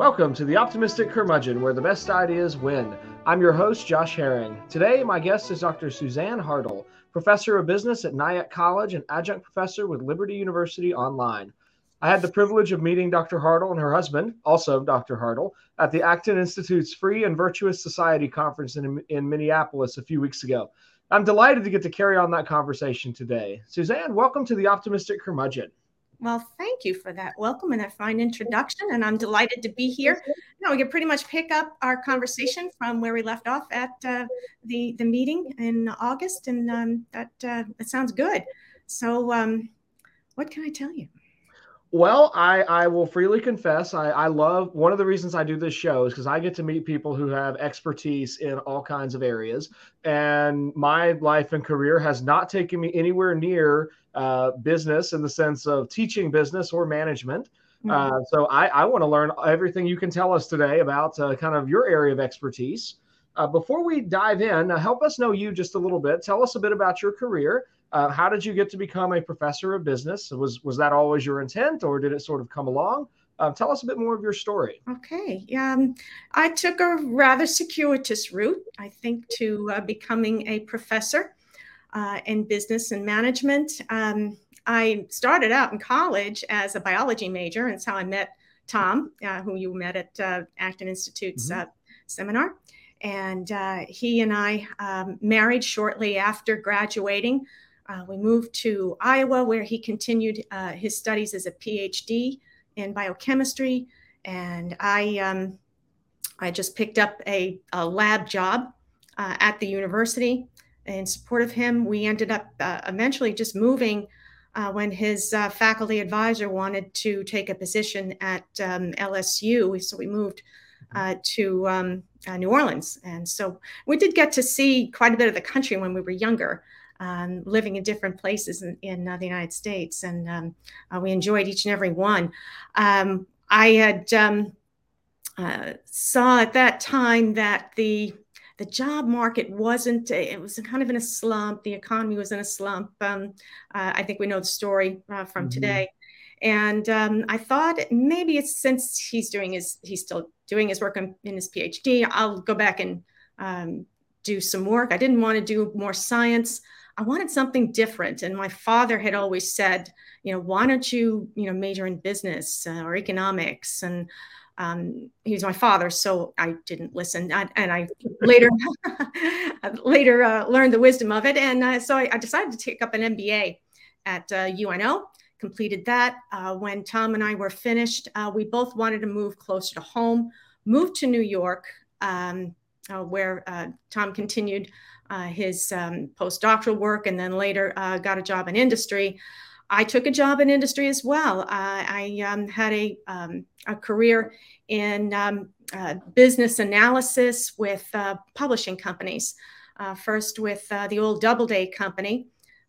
Welcome to the Optimistic Curmudgeon, where the best ideas win. I'm your host, Josh Herring. Today, my guest is Dr. Suzanne Hartl, professor of business at Nyack College and adjunct professor with Liberty University Online. I had the privilege of meeting Dr. Hartl and her husband, also Dr. Hartl, at the Acton Institute's Free and Virtuous Society conference in, in Minneapolis a few weeks ago. I'm delighted to get to carry on that conversation today. Suzanne, welcome to the Optimistic Curmudgeon. Well, thank you for that welcome and a fine introduction. And I'm delighted to be here. Now we can pretty much pick up our conversation from where we left off at uh, the the meeting in August, and um, that uh, that sounds good. So, um, what can I tell you? Well, I, I will freely confess, I, I love one of the reasons I do this show is because I get to meet people who have expertise in all kinds of areas. And my life and career has not taken me anywhere near uh, business in the sense of teaching business or management. Mm-hmm. Uh, so I, I want to learn everything you can tell us today about uh, kind of your area of expertise. Uh, before we dive in, uh, help us know you just a little bit. Tell us a bit about your career. Uh, how did you get to become a professor of business? Was was that always your intent, or did it sort of come along? Tell us a bit more of your story. Okay. Um, I took a rather circuitous route, I think, to uh, becoming a professor uh, in business and management. Um, I started out in college as a biology major, and that's how I met Tom, uh, who you met at uh, Acton Institute's mm-hmm. Uh, seminar. And uh, he and I um, married shortly after graduating. Uh, we moved to Iowa, where he continued his studies as a PhD in biochemistry. And I, um, I just picked up a, a lab job at the university in support of him. We ended up uh, eventually just moving uh, when his uh, faculty advisor wanted to take a position at um, LSU. So we moved uh, to um, uh, New Orleans. And so we did get to see quite a bit of the country when we were younger. Um, living in different places in, in uh, the United States, and um, we enjoyed each and every one. Um, I had um, saw at that time that the the job market wasn't it was kind of in a slump the economy was in a slump um, uh, i think we know the story uh, from mm-hmm. today. And um, i thought maybe it's since he's doing his he's still doing his work in, in his phd i'll go back and um, do some work. I didn't want to do more science. I wanted something different. And my father had always said you know why don't you you know major in business uh, or economics? And um, he was my father, so I didn't listen. I, and I later later uh, learned the wisdom of it, and uh, so I, I, decided to take up an MBA at uh, UNO. Completed that. Uh, when Tom and I were finished, uh, we both wanted to move closer to home. Moved to New York, um, uh, where Tom continued his um, postdoctoral work, and then later got a job in industry. I took a job in industry as well. Uh, I um, had a, um, a career in um, uh, business analysis with uh, publishing companies. Uh, first with uh, the old Doubleday Company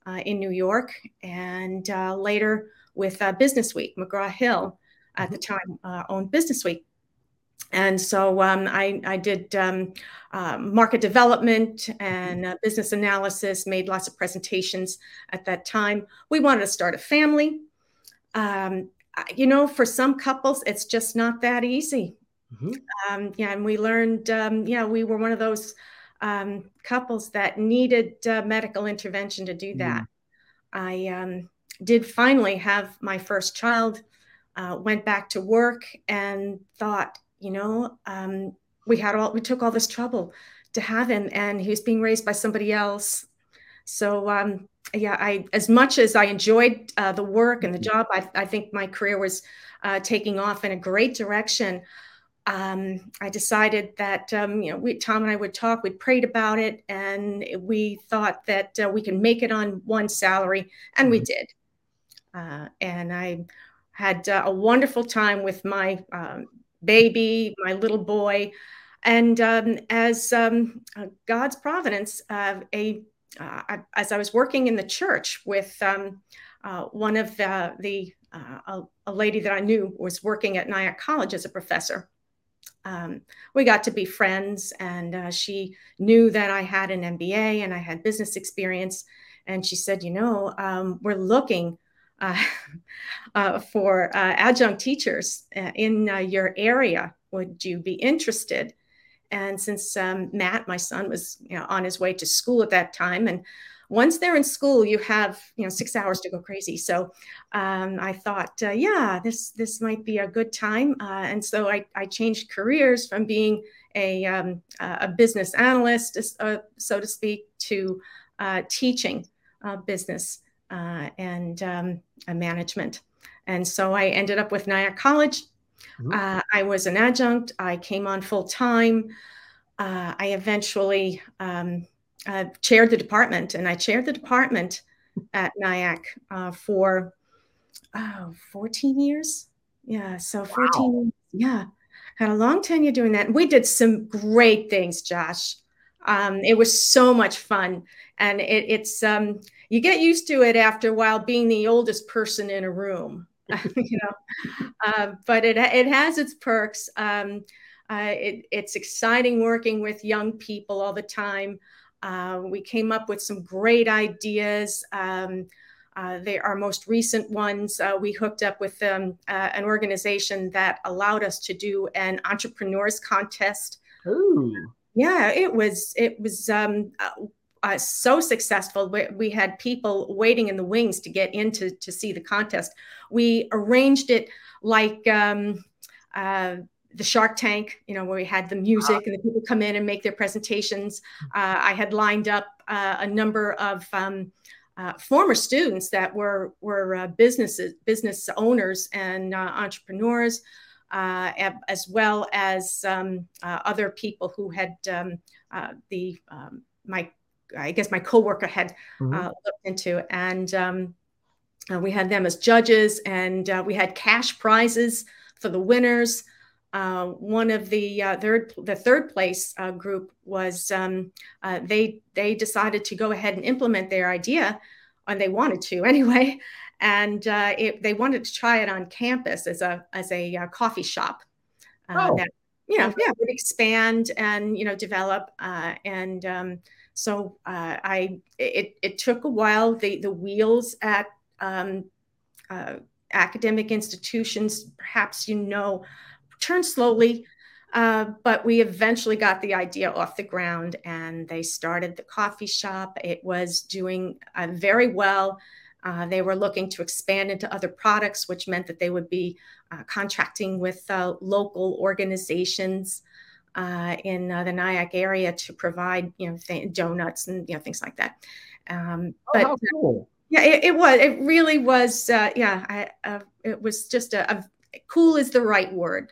uh, in New York, and later with Business Week. McGraw Hill at the mm-hmm. time owned Business Week. And so um, I, I, did um, uh, market development and uh, business analysis, made lots of presentations at that time. We wanted to start a family. Um, you know, for some couples, it's just not that easy. Mm-hmm. Um, yeah, and we learned, um, yeah, we were one of those um, couples that needed uh, medical intervention to do that. Mm. I did finally have my first child, uh, went back to work, and thought, you know um, we had all we took all this trouble to have him and he was being raised by somebody else so um, yeah i as much as i enjoyed uh, the work and the mm-hmm. job I, I think my career was uh, taking off in a great direction um, I decided that um, you know we, Tom and I would talk. We prayed about it, and we thought that uh, we can make it on one salary, and we mm-hmm. did. Uh, and I had uh, a wonderful time with my um, baby, my little boy. And um, as um, uh, God's providence, uh, a uh, as I was working in the church with um, uh, one of the, uh, a, a, lady that I knew was working at Nyack College as a professor. Um, we got to be friends, and she knew that I had an MBA and I had business experience. And she said, "You know, um, we're looking for uh, adjunct teachers uh, in uh, your area. Would you be interested? And since um, Matt, my son, was you know, on his way to school at that time, and once they're in school, you have you know six hours to go crazy. So um, I thought, uh, yeah, this this might be a good time. Uh, and so I, I changed careers from being a um, a business analyst, uh, so to speak, to uh, teaching business uh, and um, management. And so I ended up with Nyack College. Mm-hmm. Uh, I was an adjunct. I came on full time. Uh, I eventually um, uh, chaired the department, and I chaired the department at Nyack uh, for oh, 14 years. Yeah, so 14 wow. Yeah, had a long tenure doing that. And we did some great things, Josh. Um, it was so much fun, and it, it's um, you get used to it after a while being the oldest person in a room, you know. Uh, but it it has its perks. Um, uh, it, it's exciting working with young people all the time. Uh, we came up with some great ideas. Um, uh, they, our most recent ones, uh, we hooked up with um, uh, an organization that allowed us to do an entrepreneurs contest. Ooh yeah it was it was um, uh, uh, so successful we, we, had people waiting in the wings to get in to, to see the contest. We arranged it like um, uh, the shark tank you know where we had the music and the people come in and make their presentations. Uh, i had lined up uh, a number of um, uh, former students that were were businesses business owners and entrepreneurs uh, as well as um, uh, other people who had um, uh, the um, my I guess my coworker had mm-hmm. looked into, and um, we had them as judges, and we had cash prizes for the winners. Uh, one of the uh, third the third place uh, group was um, they they decided to go ahead and implement their idea, and they wanted to anyway, and uh, it, they wanted to try it on campus as a as a uh, coffee shop. Uh, oh. That, you know, yeah, would expand and you know develop. Uh, and um, so uh, I it it took a while. The the wheels at um, uh, academic institutions, perhaps you know, turn slowly. Uh, but we eventually got the idea off the ground and they started the coffee shop. It was doing uh, very well. Uh, they were looking to expand into other products, which meant that they would be uh, contracting with uh, local organizations uh, in uh, the Nyack area to provide, you know, th- donuts and you know things like that. Um, oh, but, how cool! Yeah, it, it, was. It really was. Uh, yeah, I, it was just a, a, cool is the right word.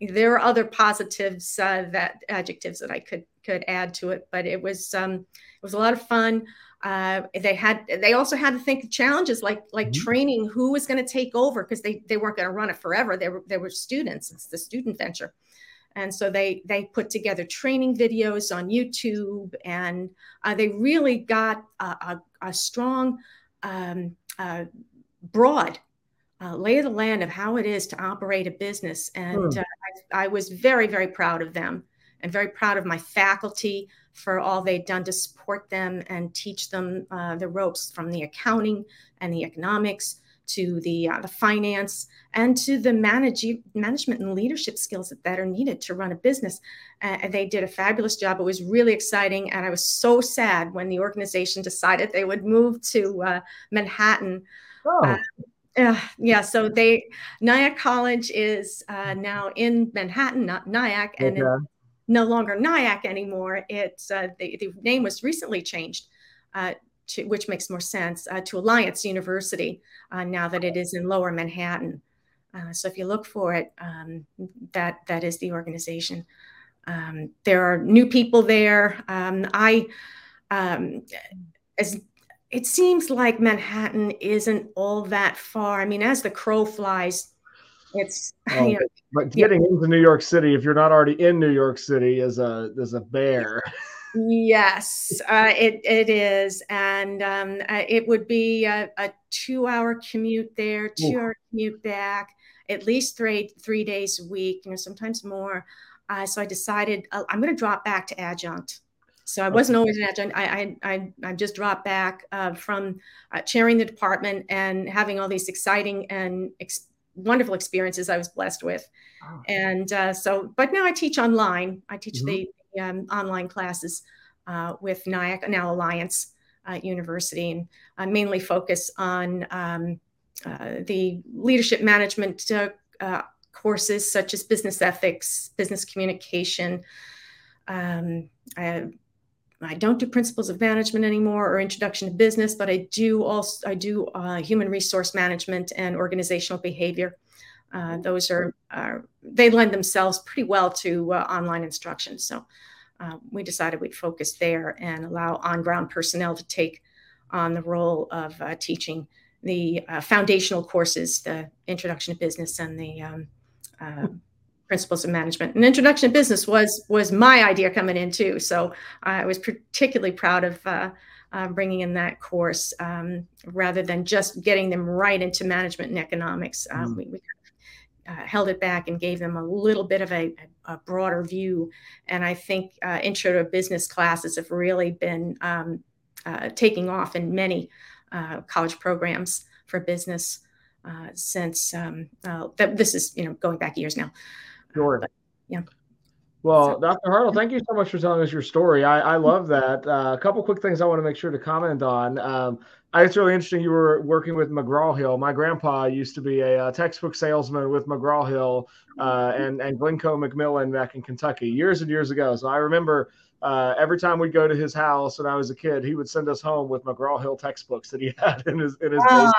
there are other positives that adjectives that I could could add to it, but it was um, it was a lot of fun. Uh, they had they also had to think of challenges like like mm-hmm. training who was going to take over because they they weren't going to run it forever. They were they were students. It's the student venture, and so they they put together training videos on YouTube, and uh, they really got a, a, a strong, um, uh, broad uh, lay of the land of how it is to operate a business. And hmm. uh, I, I, was very, very proud of them and very proud of my faculty for all they'd done to support them and teach them uh, the ropes from the accounting and the economics to the uh, the finance and to the manage, management and leadership skills that, that are needed to run a business. Uh, they did a fabulous job. It was really exciting, and I was so sad when the organization decided they would move to uh, Manhattan. Oh. Uh, yeah, so they Nyack College is uh, now in Manhattan, not Nyack, and okay no longer Nyack anymore. It's uh, the, the, name was recently changed, uh, to, which makes more sense, uh, to Alliance University uh, now that it is in Lower Manhattan. Uh, so if you look for it, um, that that is the organization. Um, there are new people there. Um, I, um, as it seems like Manhattan isn't all that far. I mean, as the crow flies, it's oh, you know, but getting yeah. into New York City, if you're not already in New York City, is a is a bear. Yes, uh, it it is, and um, uh, it would be a, a two hour commute there, two Ooh. hour commute back, at least three three days a week, you know, sometimes more. Uh, so I decided uh, I'm going to drop back to adjunct. So I wasn't always an adjunct. I I I, I just dropped back uh, from uh, chairing the department and having all these exciting and ex- wonderful experiences I was blessed with. Oh. And uh, so, but now I teach online. I teach mm-hmm. the um, online classes uh, with Nyack now Alliance uh, University, and I mainly focus on um, uh, the leadership management courses such as business ethics, business communication. Um, I, I don't do principles of management anymore or introduction to business, but I do also I do uh, human resource management and organizational behavior. Uh, those are, are, they lend themselves pretty well to uh, online instruction. So uh, we decided we'd focus there and allow on-ground personnel to take on the role of uh, teaching the uh, foundational courses, the introduction to business and the um, principles of management. And introduction to business was was my idea coming in too. So I was particularly proud of uh, uh, bringing in that course um, rather than just getting them right into management and economics. Uh, mm. We, we uh, held it back and gave them a little bit of a, a broader view. And I think uh, intro to business classes have really been um, uh, taking off in many college programs for business. since um, that this is you know going back years now, Sure. But, yeah. Well, so, Dr. Hartl, thank you so much for telling us your story. I, I love that. Uh, a couple quick things I want to make sure to comment on. Um, I, it's really interesting you were working with McGraw Hill. My grandpa used to be a, a textbook salesman with McGraw Hill uh, and, and Glencoe Macmillan back in Kentucky years and years ago. So I remember uh, every time we'd go to his house when I was a kid, he would send us home with McGraw Hill textbooks that he had in his in his uh,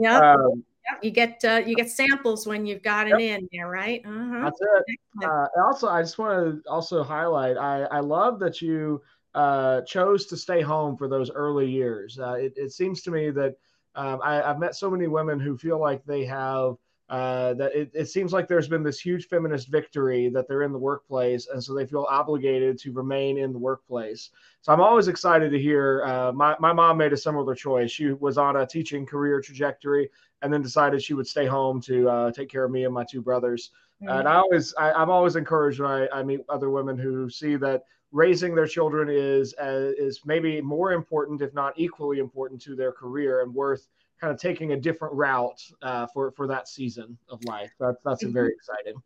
Yeah. Um, you get uh, you get samples when you've got it yep. in there, right? Uh-huh. That's it. Uh, also, I just want to also highlight. I I love that you uh, chose to stay home for those early years. Uh, it, it seems to me that um, I, I've met so many women who feel like they have uh, that it, it, seems like there's been this huge feminist victory that they're in the workplace, and so they feel obligated to remain in the workplace. So I'm always excited to hear. Uh, my my mom made a similar choice. She was on a teaching career trajectory, and then decided she would stay home to uh, take care of me and my two brothers. Mm-hmm. And I always I, am always encouraged when I, I meet other women who see that raising their children is uh, is maybe more important, if not equally important, to their career and worth kind of taking a different route uh, for for that season of life. That's that's mm-hmm. very exciting.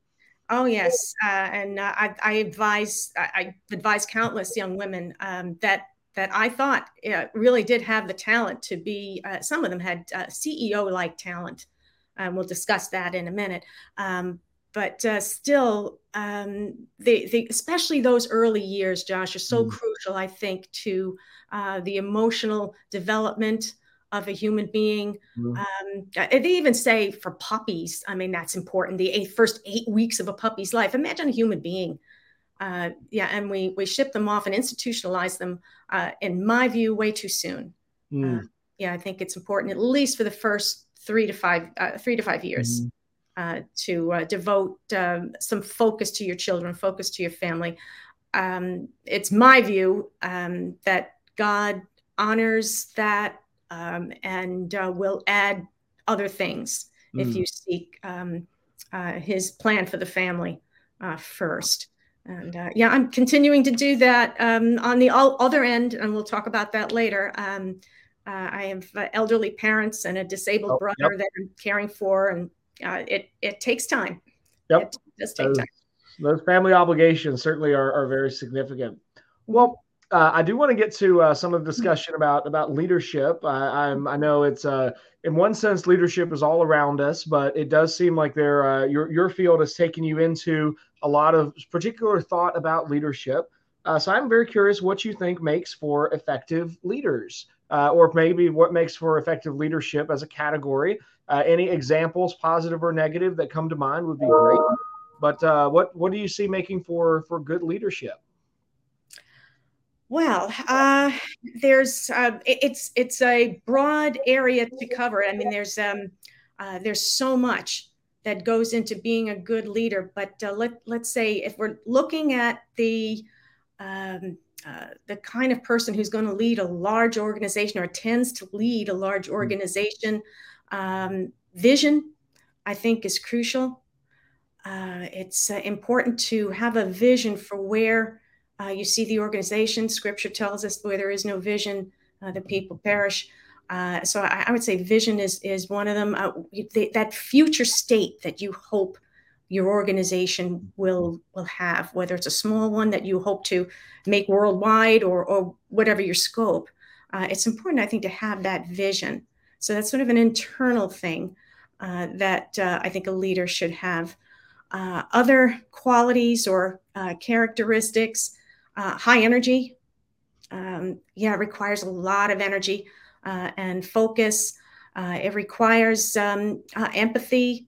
Oh yes, uh, and uh, I, I, advise I, I, advise countless young women um, that that I thought uh, really did have the talent to be. Uh, some of them had uh, CEO like talent. Um, we'll discuss that in a minute. Um, but still, um, the, the, especially those early years, Josh, are so mm. crucial. I think to the emotional development of a human being. Um, they even say for puppies, I mean, that's important. The eight, first eight weeks of a puppy's life. Imagine a human being. Uh, yeah, and we we ship them off and institutionalize them. Uh, in my view, way too soon. Mm. Uh, yeah, I think it's important at least for the first three to five uh, three to five years mm. to uh, devote um, some focus to your children, focus to your family. Um, it's my view um, that God honors that um, and uh, will add other things mm. if you seek um, uh, his plan for the family uh, first. And uh, yeah, I'm continuing to do that um, on the other end, and we'll talk about that later. Um, uh, I have uh, elderly parents and a disabled oh, brother yep. that I'm caring for, and it it takes time. Yep, it does take those, time. Those family obligations certainly are, are very significant. Well, uh, I do want to get to uh, some of the discussion about about leadership. I, I'm I know it's uh, in one sense leadership is all around us, but it does seem like there uh, your your field has taken you into a lot of particular thought about leadership. Uh, so I'm very curious what you think makes for effective leaders, uh, or maybe what makes for effective leadership as a category. any examples, positive or negative, that come to mind would be great. But what what do you see making for for good leadership? Well, uh, there's uh, it's it's a broad area to cover. I mean, there's um, uh, there's so much that goes into being a good leader. But uh, let let's say if we're looking at the um, uh, the kind of person who's going to lead a large organization or tends to lead a large mm. organization, um, vision, I think, is crucial. Uh, it's important to have a vision for where Uh, you see the organization. Scripture tells us where there is no vision, uh, the people perish. Uh, so I, I, would say vision is is one of them. Uh, that future state that you hope your organization will will have, whether it's a small one that you hope to make worldwide or or whatever your scope. Uh, it's important, I think, to have that vision. So that's sort of an internal thing uh, that I think a leader should have. other qualities or characteristics uh, high energy. Um, yeah, it requires a lot of energy uh, and focus. Uh, it requires um, uh, empathy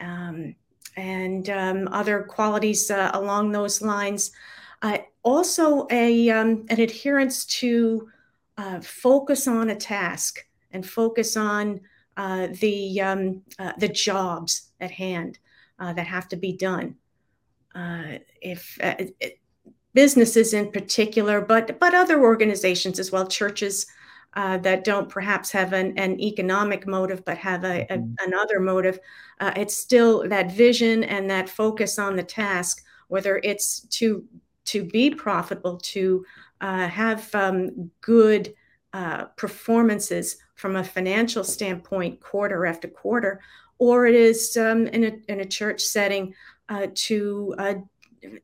um, and um, other qualities uh, along those lines. Uh, also, a, um, an adherence to focus on a task and focus on the, um, the jobs at hand that have to be done. if it, businesses in particular, but but other organizations as well, churches uh, that don't perhaps have an, an economic motive but have a, a mm-hmm. another motive. Uh, it's still that vision and that focus on the task, whether it's to to be profitable, to uh, have um, good uh, performances from a financial standpoint, quarter after quarter, or it is um, in a in a church setting uh, to uh,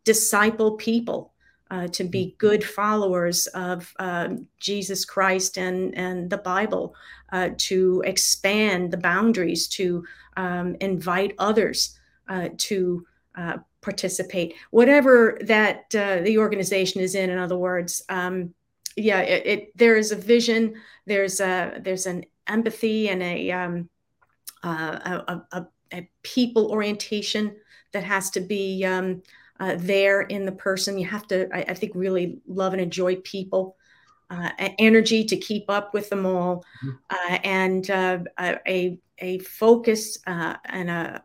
disciple people uh, to be mm-hmm. good followers of uh, Jesus Christ and, and the Bible, uh, to expand the boundaries, to um, invite others uh, to uh, participate, whatever that uh, the organization is in. In other words, um, yeah, it, it, there is a vision, there's a there's an empathy and a um, a, a, a, people orientation that has to be um, uh, there in the person. You have to, I, I think, really love and enjoy people. Uh, energy to keep up with them all, mm-hmm. uh, and uh, a a focus uh, and a,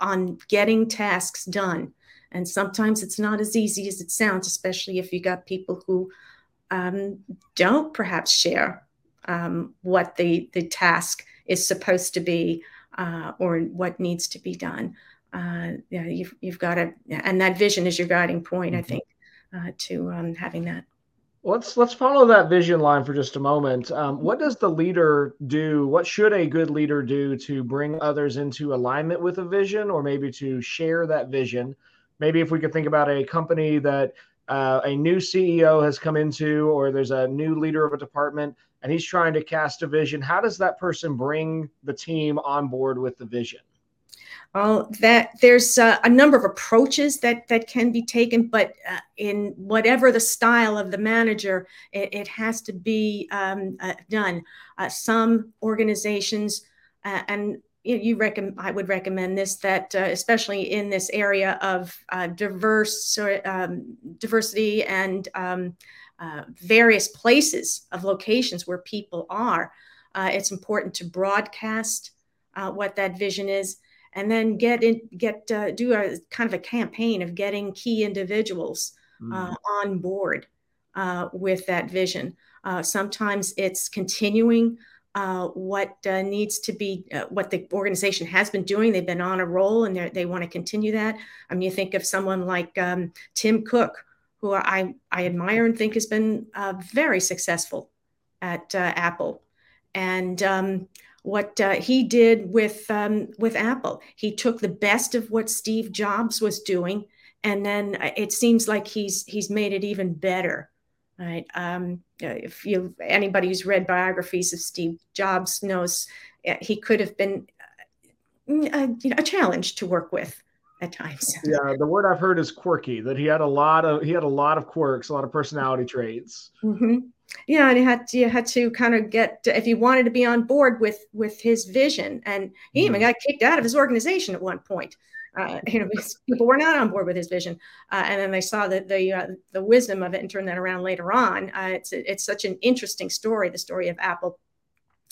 on getting tasks done. And sometimes it's not as easy as it sounds, especially if you got people who um, don't perhaps share um, what the the task is supposed to be uh, or what needs to be done uh, yeah, you've, you've got to, and that vision is your guiding point, mm-hmm. I think, uh, to um, having that. Let's let's follow that vision line for just a moment. Um, what does the leader do? What should a good leader do to bring others into alignment with a vision, or maybe to share that vision? Maybe if we could think about a company that uh, a new CEO has come into, or there's a new leader of a department, and he's trying to cast a vision. How does that person bring the team on board with the vision? Well, that there's uh, a number of approaches that that can be taken, but uh, in whatever the style of the manager, it, it has to be um, uh, done. Uh, some organizations, uh, and you, you recommend, I would recommend this that uh, especially in this area of diverse um, diversity and um, various places of locations where people are, it's important to broadcast what that vision is and then get in get uh, do a kind of a campaign of getting key individuals mm. uh, on board uh, with that vision. Uh, sometimes it's continuing uh, what uh, needs to be what the organization has been doing. They've been on a roll and they want to continue that. I mean you think of someone like um, tim cook who I, I admire and think has been very successful at apple. And um, what uh, he did with um, with Apple. He took the best of what Steve Jobs was doing, and then uh, it seems like he's he's made it even better. Right? Um, uh, if you anybody who's read biographies of Steve Jobs knows uh, he could have been a, a challenge to work with at times. Yeah, the word I've heard is quirky. That he had a lot of he had a lot of quirks, a lot of personality traits. Mm-hmm yeah and you had to, you had to kind of get if you wanted to be on board with with his vision and he even mm-hmm. got kicked out of his organization at one point. Uh, you know people were not on board with his vision. Uh, and then they saw the the, uh, the wisdom of it and turned that around later on. Uh, it's it's such an interesting story the story of apple.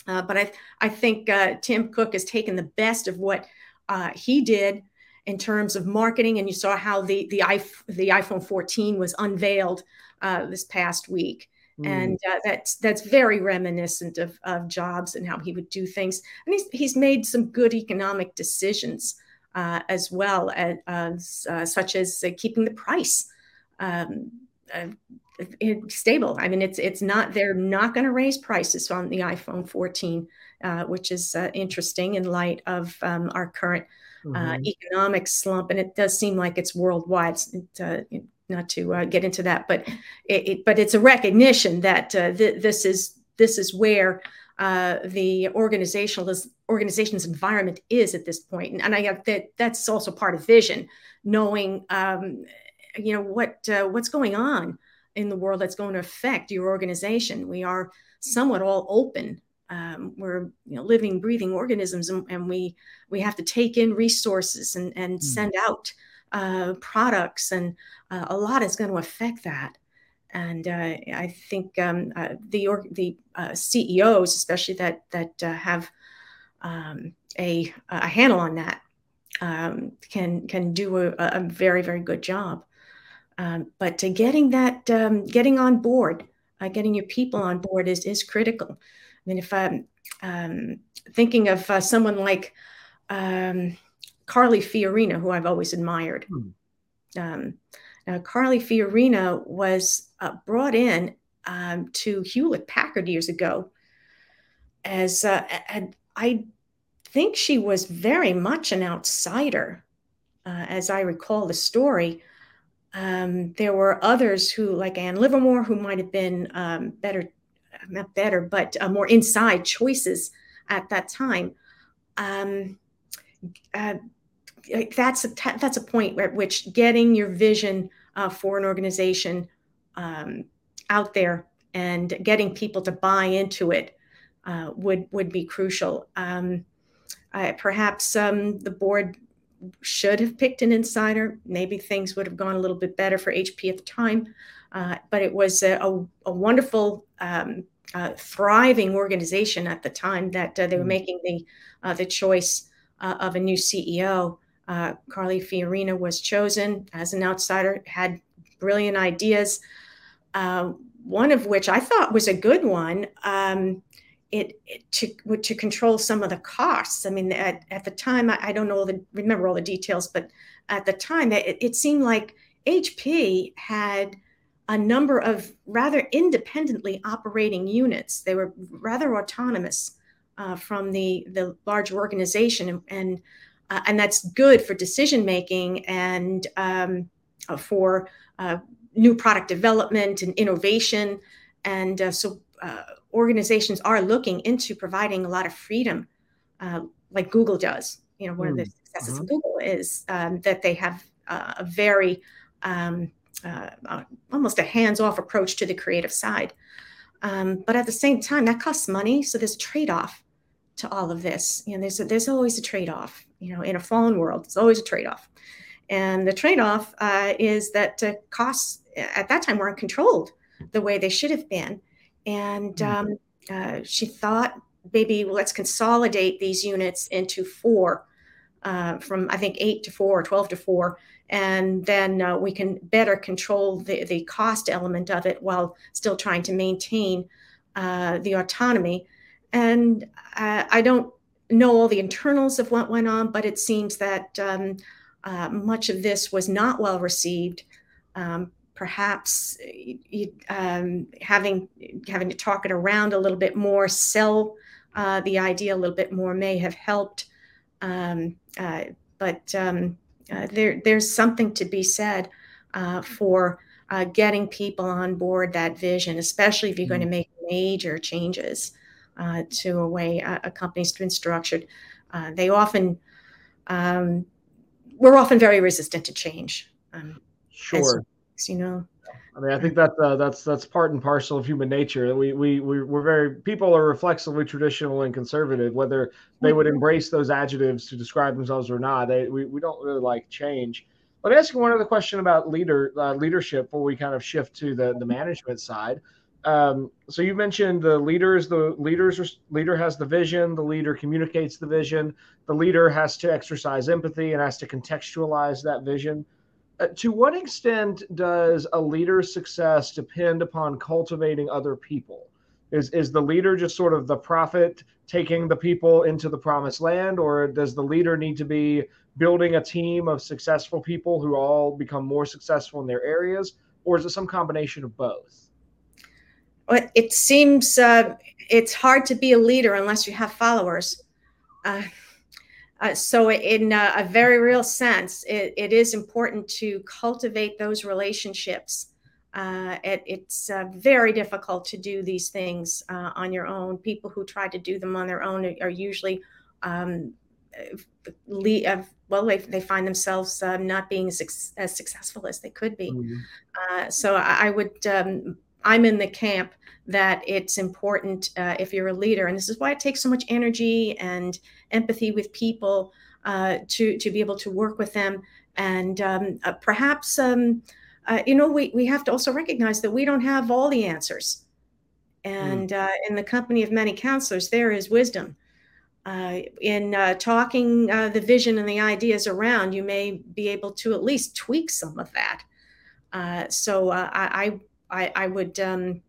Uh, but i i think uh, tim cook has taken the best of what he did in terms of marketing and you saw how the the, the iphone 14 was unveiled this past week Mm. And uh, that's that's very reminiscent of, of Jobs and how he would do things. And he's, he's made some good economic decisions uh, as well, as, uh, such as uh, keeping the price um, uh, stable. I mean, it's it's not they're not going to raise prices on the iPhone 14, uh, which is uh, interesting in light of um, our current uh, mm-hmm. economic slump, and it does seem like it's worldwide. It, uh, not to uh, get into that, but it, it, but it's a recognition that th- this is this is where the organizational this organization's environment is at this point, and, and I have that that's also part of vision, knowing. Um, you know what what's going on in the world that's going to affect your organization. We are somewhat all open. Um, we're you know, living, breathing organisms, and, and, we we have to take in resources and, and mm. send out uh, products, and uh, a lot is going to affect that. And uh, I think um, uh, the the uh, CEOs, especially that that have um, a, a handle on that, um, can can do a, a very very good job. Um, but getting that, um, getting on board, getting your people on board is is critical. I mean, if I'm um, thinking of someone like um, Carly Fiorina, who I've always admired. Hmm. Uh, Carly Fiorina was uh, brought in um, to Hewlett Packard years ago as, uh, and I think she was very much an outsider, uh, as I recall the story. Um, there were others who, like Ann Livermore, who might have been um, better, not better, but uh, more inside choices at that time. Um, uh, that's a that's a point at which getting your vision uh, for an organization um, out there and getting people to buy into it uh, would would be crucial. Um, perhaps um, the board should have picked an insider. Maybe things would have gone a little bit better for HP at the time. Uh, but it was a, a, a wonderful, um, uh, thriving organization at the time that uh, they were mm-hmm. making the uh, the choice uh, of a new CEO. Uh, Carly Fiorina was chosen as an outsider, had brilliant ideas. one of which I thought was a good one. Um, it, it, to to control some of the costs. I mean, at, at the time, I, I don't know the remember all the details, but at the time, it, it seemed like HP had a number of rather independently operating units. They were rather autonomous uh, from the the large organization, and and, uh, and that's good for decision making and um, uh, for uh, new product development and innovation. And uh, so uh, organizations are looking into providing a lot of freedom, uh, like Google does. You know, one mm. of the hmm. successes uh-huh. of Google is um, that they have uh, a very um, almost a hands-off approach to the creative side. Um, but at the same time, that costs money, so there's a trade-off to all of this. You know, there's a, there's always a trade-off. You know, in a fallen world, it's always a trade-off, and the trade-off uh, is that uh, costs at that time weren't controlled the way they should have been and hmm. um, uh, she thought maybe well, let's consolidate these units into four uh, from I think eight to four or 12 to four. And then uh, we can better control the, the cost element of it while still trying to maintain uh, the autonomy. And I don't know all the internals of what went on, but it seems that um, uh, much of this was not well received. Um, perhaps um, having having to talk it around a little bit more, sell uh, the idea a little bit more may have helped. Um, uh, but um, uh, there there's something to be said uh, for uh, getting people on board that vision, especially if you're mm-hmm. going to make major changes uh, to a way a, a, company's been structured. they often um, we're often very resistant to change. Um, sure you know. I mean, I think that uh, that's that's part and parcel of human nature. We we we we're very people are reflexively traditional and conservative, whether they would mm-hmm. embrace those adjectives to describe themselves or not. They we, we don't really like change. Let me ask you one other question about leader uh, leadership before we kind of shift to the the management side. Um, so you mentioned the leaders. The leaders leader has the vision. The leader communicates the vision. The leader has to exercise empathy and has to contextualize that vision uh, to what extent does a leader's success depend upon cultivating other people? Is is the leader just sort of the prophet taking the people into the promised land, or does the leader need to be building a team of successful people who all become more successful in their areas? or is it some combination of both? It seems uh, it's hard to be a leader unless you have followers. Uh, uh, so, in uh, a very real sense, it, it is important to cultivate those relationships. Uh, it, it's uh, very difficult to do these things uh, on your own. People who try to do them on their own are, usually, um, le- well, they, they, find themselves not being as, as, successful as they could be. Mm-hmm. so, I, I would, um, I'm in the camp that it's important uh, if you're a leader, and this is why it takes so much energy and empathy with people uh, to to be able to work with them, and um, uh, perhaps um, uh, you know we we have to also recognize that we don't have all the answers, and mm. in the company of many counselors, there is wisdom. Uh, in uh, talking the vision and the ideas around, you may be able to at least tweak some of that. so I, I, I, would um,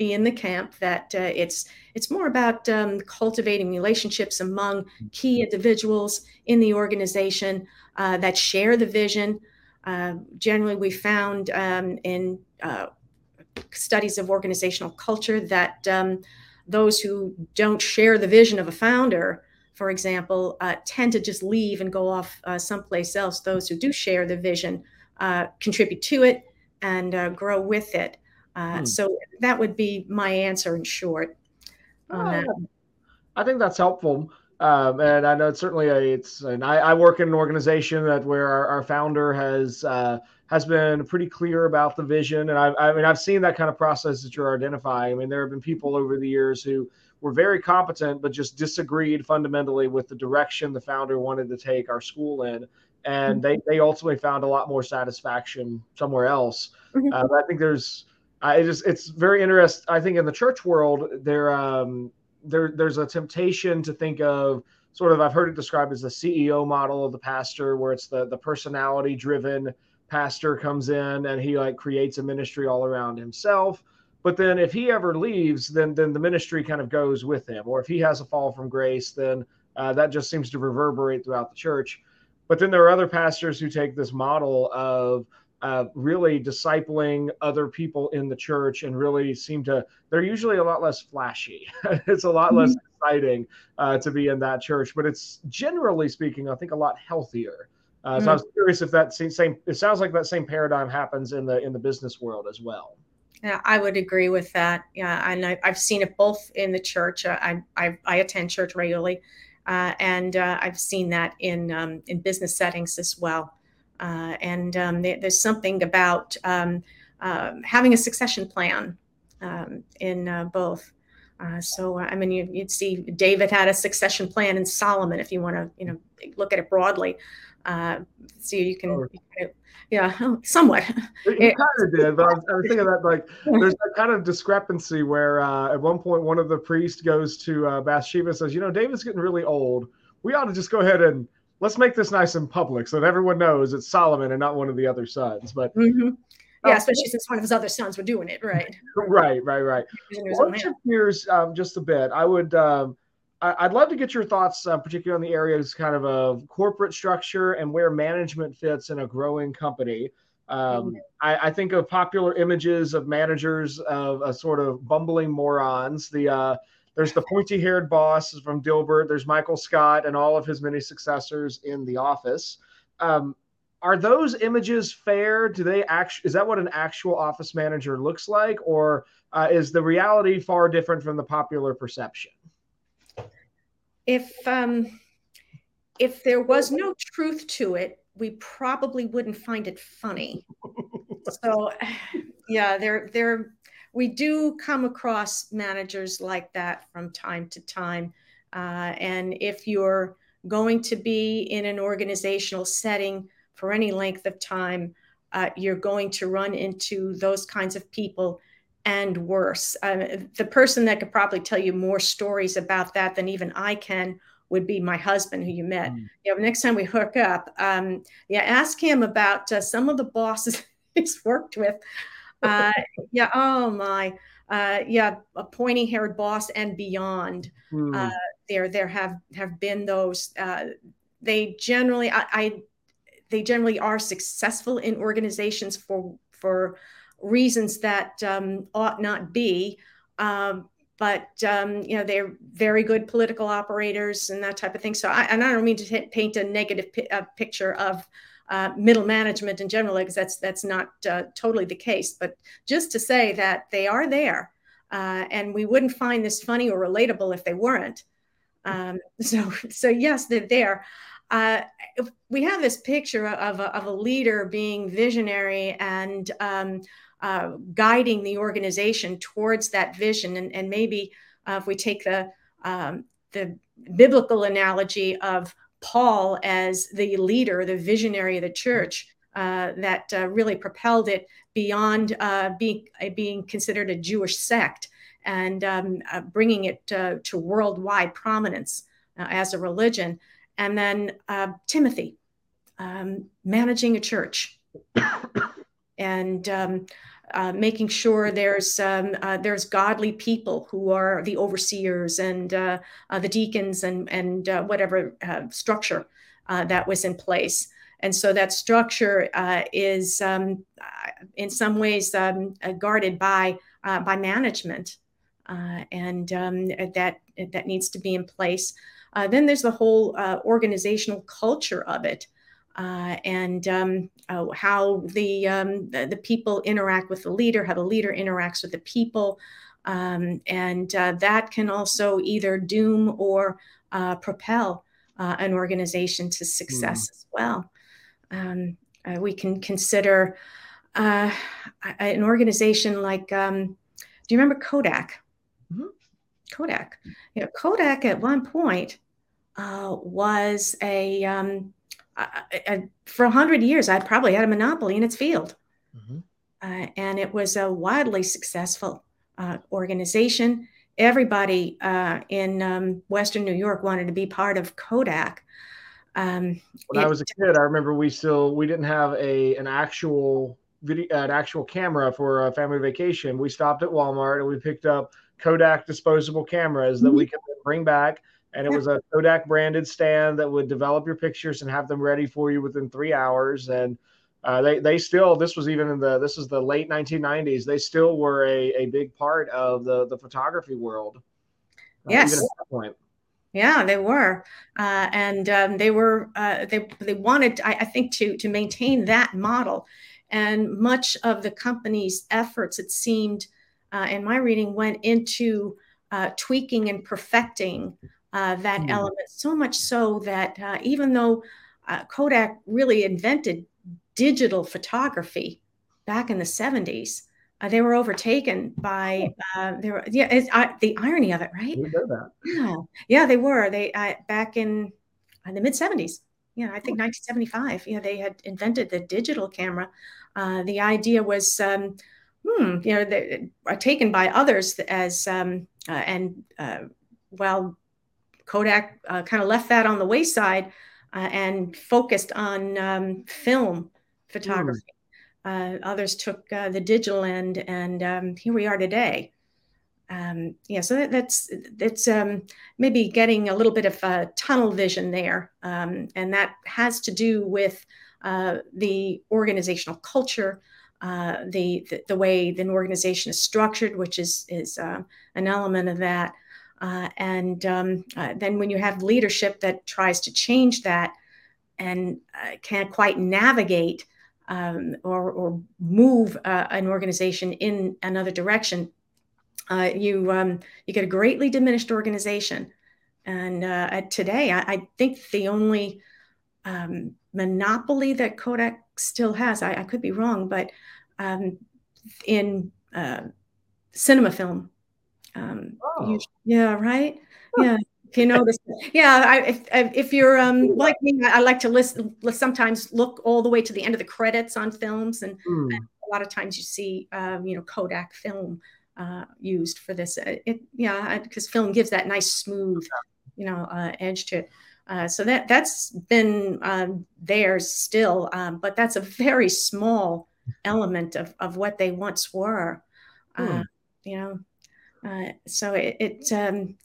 be in the camp that uh, it's it's more about um, cultivating relationships among key individuals in the organization uh, that share the vision. Uh, generally, we found um, in uh, studies of organizational culture that um, those who don't share the vision of a founder, for example, uh, tend to just leave and go off uh, someplace else. Those who do share the vision contribute to it and grow with it. Uh, hmm. So that would be my answer in short. I think that's helpful. Um, and I know it's certainly a, it's, and I, I, work in an organization that where our, our founder has, uh, has been pretty clear about the vision. And I, I mean, I've seen that kind of process that you're identifying. I mean, there have been people over the years who were very competent, but just disagreed fundamentally with the direction the founder wanted to take our school in. And mm-hmm. they, they ultimately found a lot more satisfaction somewhere else. Mm-hmm. Uh, I think there's, I just it's very interesting. I think in the church world, there um, there there's a temptation to think of sort of I've heard it described as the CEO model of the pastor, where it's the the personality driven pastor comes in and he like creates a ministry all around himself. But then if he ever leaves, then then the ministry kind of goes with him. Or if he has a fall from grace, then uh, that just seems to reverberate throughout the church. But then there are other pastors who take this model of uh, really discipling other people in the church and really seem to they're usually a lot less flashy it's a lot mm-hmm. less exciting uh, to be in that church but it's generally speaking i think a lot healthier uh, mm-hmm. so i was curious if that same it sounds like that same paradigm happens in the in the business world as well yeah, I would agree with that. Yeah, and I, have seen it both in the church. Uh, I, I, I attend church regularly, uh, and uh, I've seen that in um, in business settings as well. Uh, and um, there's something about um, uh, having a succession plan um, in uh, both. Uh, so I mean, you, would see David had a succession plan in Solomon, if you want to, you know, look at it broadly. Uh, so you can, oh. yeah, somewhat. You kind of did, but I was, I was, thinking that like there's that kind of discrepancy where uh, at one point one of the priests goes to Bathsheba and says, you know, David's getting really old. We ought to just go ahead and let's make this nice and public so that everyone knows it's Solomon and not one of the other sons. But mm-hmm. yeah, uh, especially since one of his other sons were doing it, right? right, right, right. Well, shift gears um, just a bit. I would. Um, I, would love to get your thoughts, uh, particularly on the areas kind of of corporate structure and where management fits in a growing company. Um, mm-hmm. I, I, think of popular images of managers of a sort of bumbling morons. The uh, there's the pointy haired boss from Dilbert. There's Michael Scott and all of his many successors in The Office. Um, are those images fair? Do they actually, is that what an actual office manager looks like? Or uh, is the reality far different from the popular perception? If, um, if there was no truth to it, we probably wouldn't find it funny. so yeah, there, there, we do come across managers like that from time to time. Uh, and if you're going to be in an organizational setting for any length of time, uh, you're going to run into those kinds of people and worse. Uh, the person that could probably tell you more stories about that than even I can would be my husband, who you met. Mm. Yeah, next time we hook up, um, yeah, ask him about uh, some of the bosses he's worked with uh, yeah. Oh my. Uh, yeah, a pointy-haired boss and beyond. Mm. Uh, there, there have have been those. Uh, they generally, I, I, they generally are successful in organizations for for reasons that um, ought not be. Um, but um, you know they're very good political operators and that type of thing. So I, and I don't mean to t- paint a negative pi- picture of uh, middle management in general, because that's that's not uh, totally the case. But just to say that they are there, uh, and we wouldn't find this funny or relatable if they weren't. Um, so so yes, they're there. Uh, we have this picture of a, of a leader being visionary and um, uh, guiding the organization towards that vision. And, and maybe uh, if we take the um, the biblical analogy of Paul as the leader, the visionary of the church, uh, that uh, really propelled it beyond uh, being being considered a Jewish sect and um, bringing it to worldwide prominence as a religion. And then Timothy, um, managing a church. and um, uh, making sure there's um, uh, there's godly people who are the overseers and uh, uh the deacons and and uh, whatever uh, structure that was in place. And so that structure is um, in some ways um, guarded by by management, and um, that that needs to be in place. then there's the whole organizational culture of it uh, and um, uh, how the, um, the, the people interact with the leader, how the leader interacts with the people, um, and uh, that can also either doom or uh, propel uh, an organization to success mm. as well. Um, uh, we can consider an organization like, um, do you remember Kodak? Mm-hmm. Kodak. You know, Kodak at one point was a um, I, I, for a hundred years, I'd probably had a monopoly in its field, mm-hmm. uh, and it was a wildly successful uh, organization. Everybody uh, in um, Western New York wanted to be part of Kodak. Um, when it, I was a kid, I remember we still we didn't have a an actual video an actual camera for a family vacation. We stopped at Walmart and we picked up Kodak disposable cameras mm-hmm. that we could bring back and it was a Kodak branded stand that would develop your pictures and have them ready for you within three hours. And uh, they they still this was even in the this is the late 1990s. They still were a, a big part of the the photography world. Uh, yes. Yeah, they were, uh, and um, they were uh, they they wanted I, I think to to maintain that model, and much of the company's efforts it seemed, uh, in my reading, went into uh, tweaking and perfecting uh, that mm. element so much so that uh, even though uh, Kodak really invented digital photography back in the 70s, uh, they were overtaken by uh, they were yeah it's, uh, the irony of it right? Yeah. Yeah they were. They back in, in the mid 70s yeah I think 1975 yeah they had invented the digital camera. The idea was um, hmm, you know they are taken by others as um, and well Kodak uh, kind of left that on the wayside uh, and focused on um, film photography. Mm. others took uh, the digital end, and um, here we are today. Um, yeah, so that, that's that's um, maybe getting a little bit of a tunnel vision there, um, and that has to do with uh, the organizational culture, uh, the, the, the way an organization is structured, which is is uh, an element of that. Uh, and um, uh, then when you have leadership that tries to change that and uh, can't quite navigate um, or, or, move uh, an organization in another direction, uh, you um, you get a greatly diminished organization. And uh, today, I, I, think the only um, monopoly that Kodak still has, I, I could be wrong, but um, in cinema film um, oh. you, yeah, right. Yeah. If you notice, yeah, I, if, if you're um, like me, I like to list, sometimes look all the way to the end of the credits on films, and, mm. and a lot of times you see, um, you know, Kodak film uh, used for this. Uh, it, yeah, because film gives that nice smooth, you know, uh, edge to it. Uh, so that that's been um, there still, um, but that's a very small element of, of what they once were. Mm. you know, uh, so it, it um,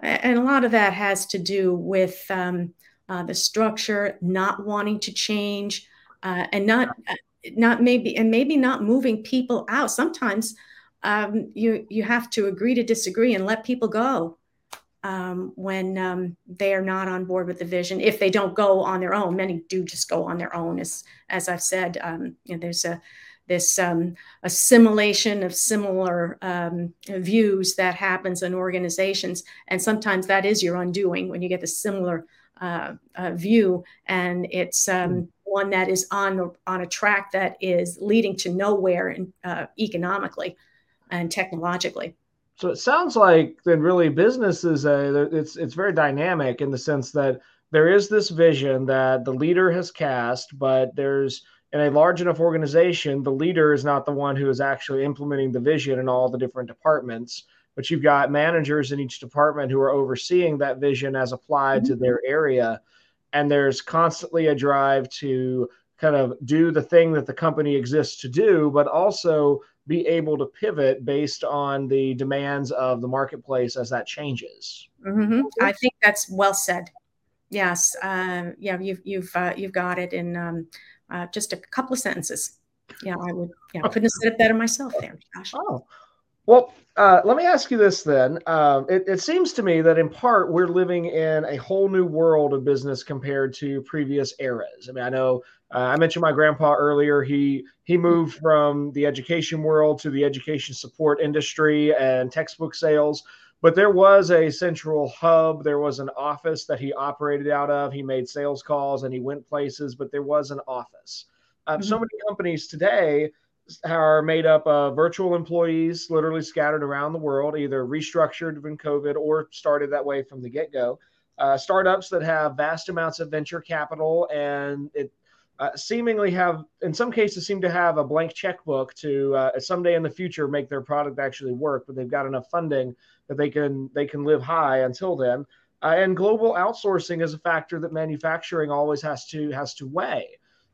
and a lot of that has to do with um, uh, the structure, not wanting to change, uh, and not not maybe and maybe not moving people out sometimes um, you you have to agree to disagree and let people go um, when um, they are not on board with the vision. If they don't go on their own, many do just go on their own. As as I've said, um, you know, there's a this um, assimilation of similar um, views that happens in organizations, and sometimes that is your undoing when you get the similar uh, uh, view, and it's um, hmm. one that is on on a track that is leading to nowhere in, uh, economically and technologically. So it sounds like then really business is a it's it's very dynamic in the sense that there is this vision that the leader has cast, but there's in a large enough organization, the leader is not the one who is actually implementing the vision in all the different departments, but you've got managers in each department who are overseeing that vision as applied mm-hmm. to their area. And there's constantly a drive to kind of do the thing that the company exists to do, but also be able to pivot based on the demands of the marketplace as that changes. Mm-hmm. I think that's well said. Yes, uh, yeah, you've you've uh, you've got it in um, uh, just a couple of sentences. Yeah, I would. Yeah, I couldn't have said it better myself. There, Josh. Oh, well, uh, let me ask you this then. Um, it, it, seems to me that in part we're living in a whole new world of business compared to previous eras. I mean, I know uh, I mentioned my grandpa earlier. He he moved from the education world to the education support industry and textbook sales. But there was a central hub. There was an office that he operated out of. He made sales calls and he went places, but there was an office. Um, mm-hmm. So many companies today are made up of virtual employees, literally scattered around the world, either restructured when COVID or started that way from the get go. Uh, startups that have vast amounts of venture capital and it uh, seemingly have, in some cases, seem to have a blank checkbook to uh, someday in the future make their product actually work, but they've got enough funding that they can they can live high until then. Uh, and global outsourcing is a factor that manufacturing always has to has to weigh.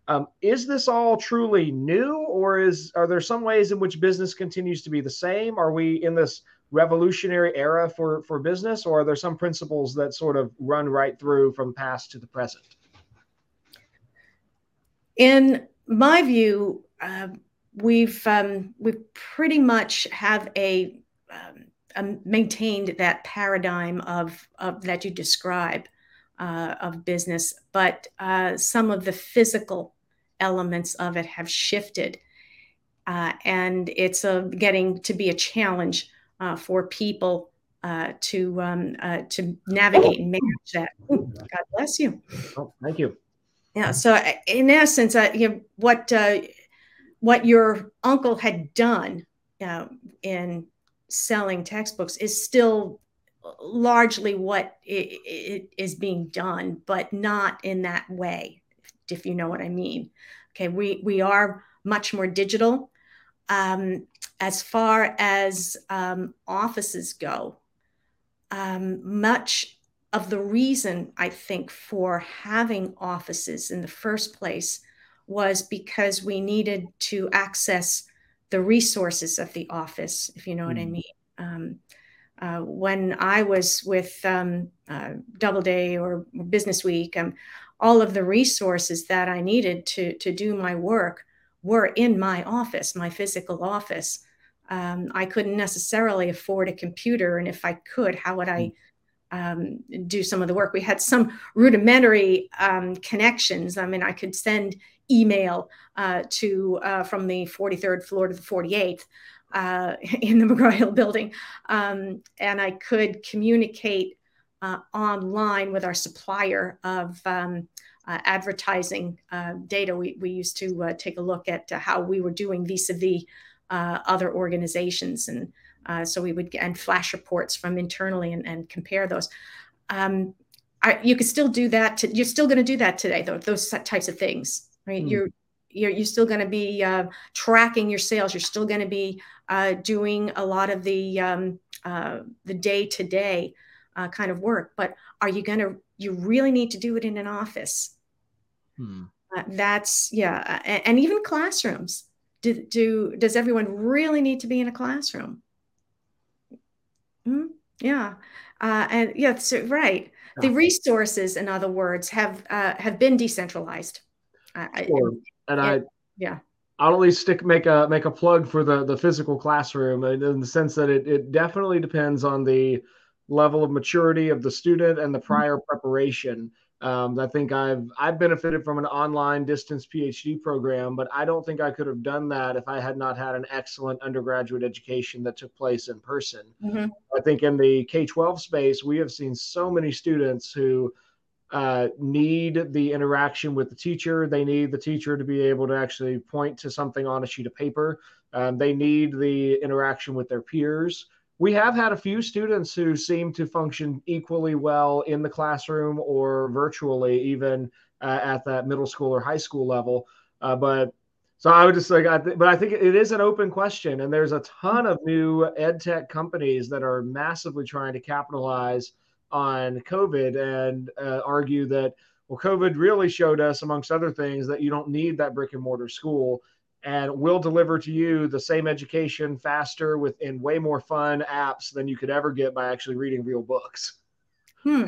Um, is this all truly new, or is are there some ways in which business continues to be the same? Are we in this revolutionary era for for business, or are there some principles that sort of run right through from past to the present? In my view, uh, we've um, we pretty much have a, um, a, maintained that paradigm of, of that you describe uh, of business, but uh, some of the physical elements of it have shifted, uh, and it's getting to be a challenge uh, for people uh, to um, to navigate and manage that. Ooh, God bless you. Oh, thank you. Yeah. So uh, in essence, uh, you know, what uh, what your uncle had done uh, in selling textbooks is still largely what it, it is being done, but not in that way, if you know what I mean. Okay, we we are much more digital. Um, as far as um, offices go, um, much of the reason I think for having offices in the first place was because we needed to access the resources of the office, if you know mm. what I hmm. mean. Um, uh, when I was with um, uh, Doubleday or Business Week, um, all of the resources that I needed to, to do my work were in my office, my physical office. Um, I couldn't necessarily afford a computer, and if I could, how would I? Mm um, do some of the work. We had some rudimentary um, connections. I mean, I could send email uh, to uh, from the 43rd floor to the 48th uh, in the McGraw Hill building, um, and I could communicate uh, online with our supplier of. Um, uh, advertising uh, data. We, we used to take a look at how we were doing vis a vis other organizations and uh, so we would get and flash reports from internally and, and compare those. Um, I, you could still do that. To, you're still going to do that today, though. Those types of things, right? Mm. You're you're, you're still going to be uh, tracking your sales. You're still going to be uh, doing a lot of the um, uh, the day to day kind of work. But are you going to? You really need to do it in an office. Uh, that's yeah, and, and, even classrooms. Do, do does everyone really need to be in a classroom? Mm-hmm. Yeah, uh, and yeah, so, right. The resources, in other words, have uh, have been decentralized. Sure. And, and I, yeah, I'll at least stick make a make a plug for the the physical classroom in the sense that it, it definitely depends on the level of maturity of the student and the mm-hmm. prior preparation. Um, I think I've I've benefited from an online distance PhD program, but I don't think I could have done that if I had not had an excellent undergraduate education that took place in person. Mm-hmm. I think in the K 12 space, we have seen so many students who uh, need the interaction with the teacher. They need the teacher to be able to actually point to something on a sheet of paper. Um, they need the interaction with their peers we have had a few students who seem to function equally well in the classroom or virtually, even uh, at that middle school or high school level. Uh, but so I would just like, I th- but I think it is an open question, and there's a ton of new ed tech companies that are massively trying to capitalize on COVID and uh, argue that well, COVID really showed us, amongst other things, that you don't need that brick and mortar school and we'll deliver to you the same education faster within way more fun apps than you could ever get by actually reading real books. Hmm.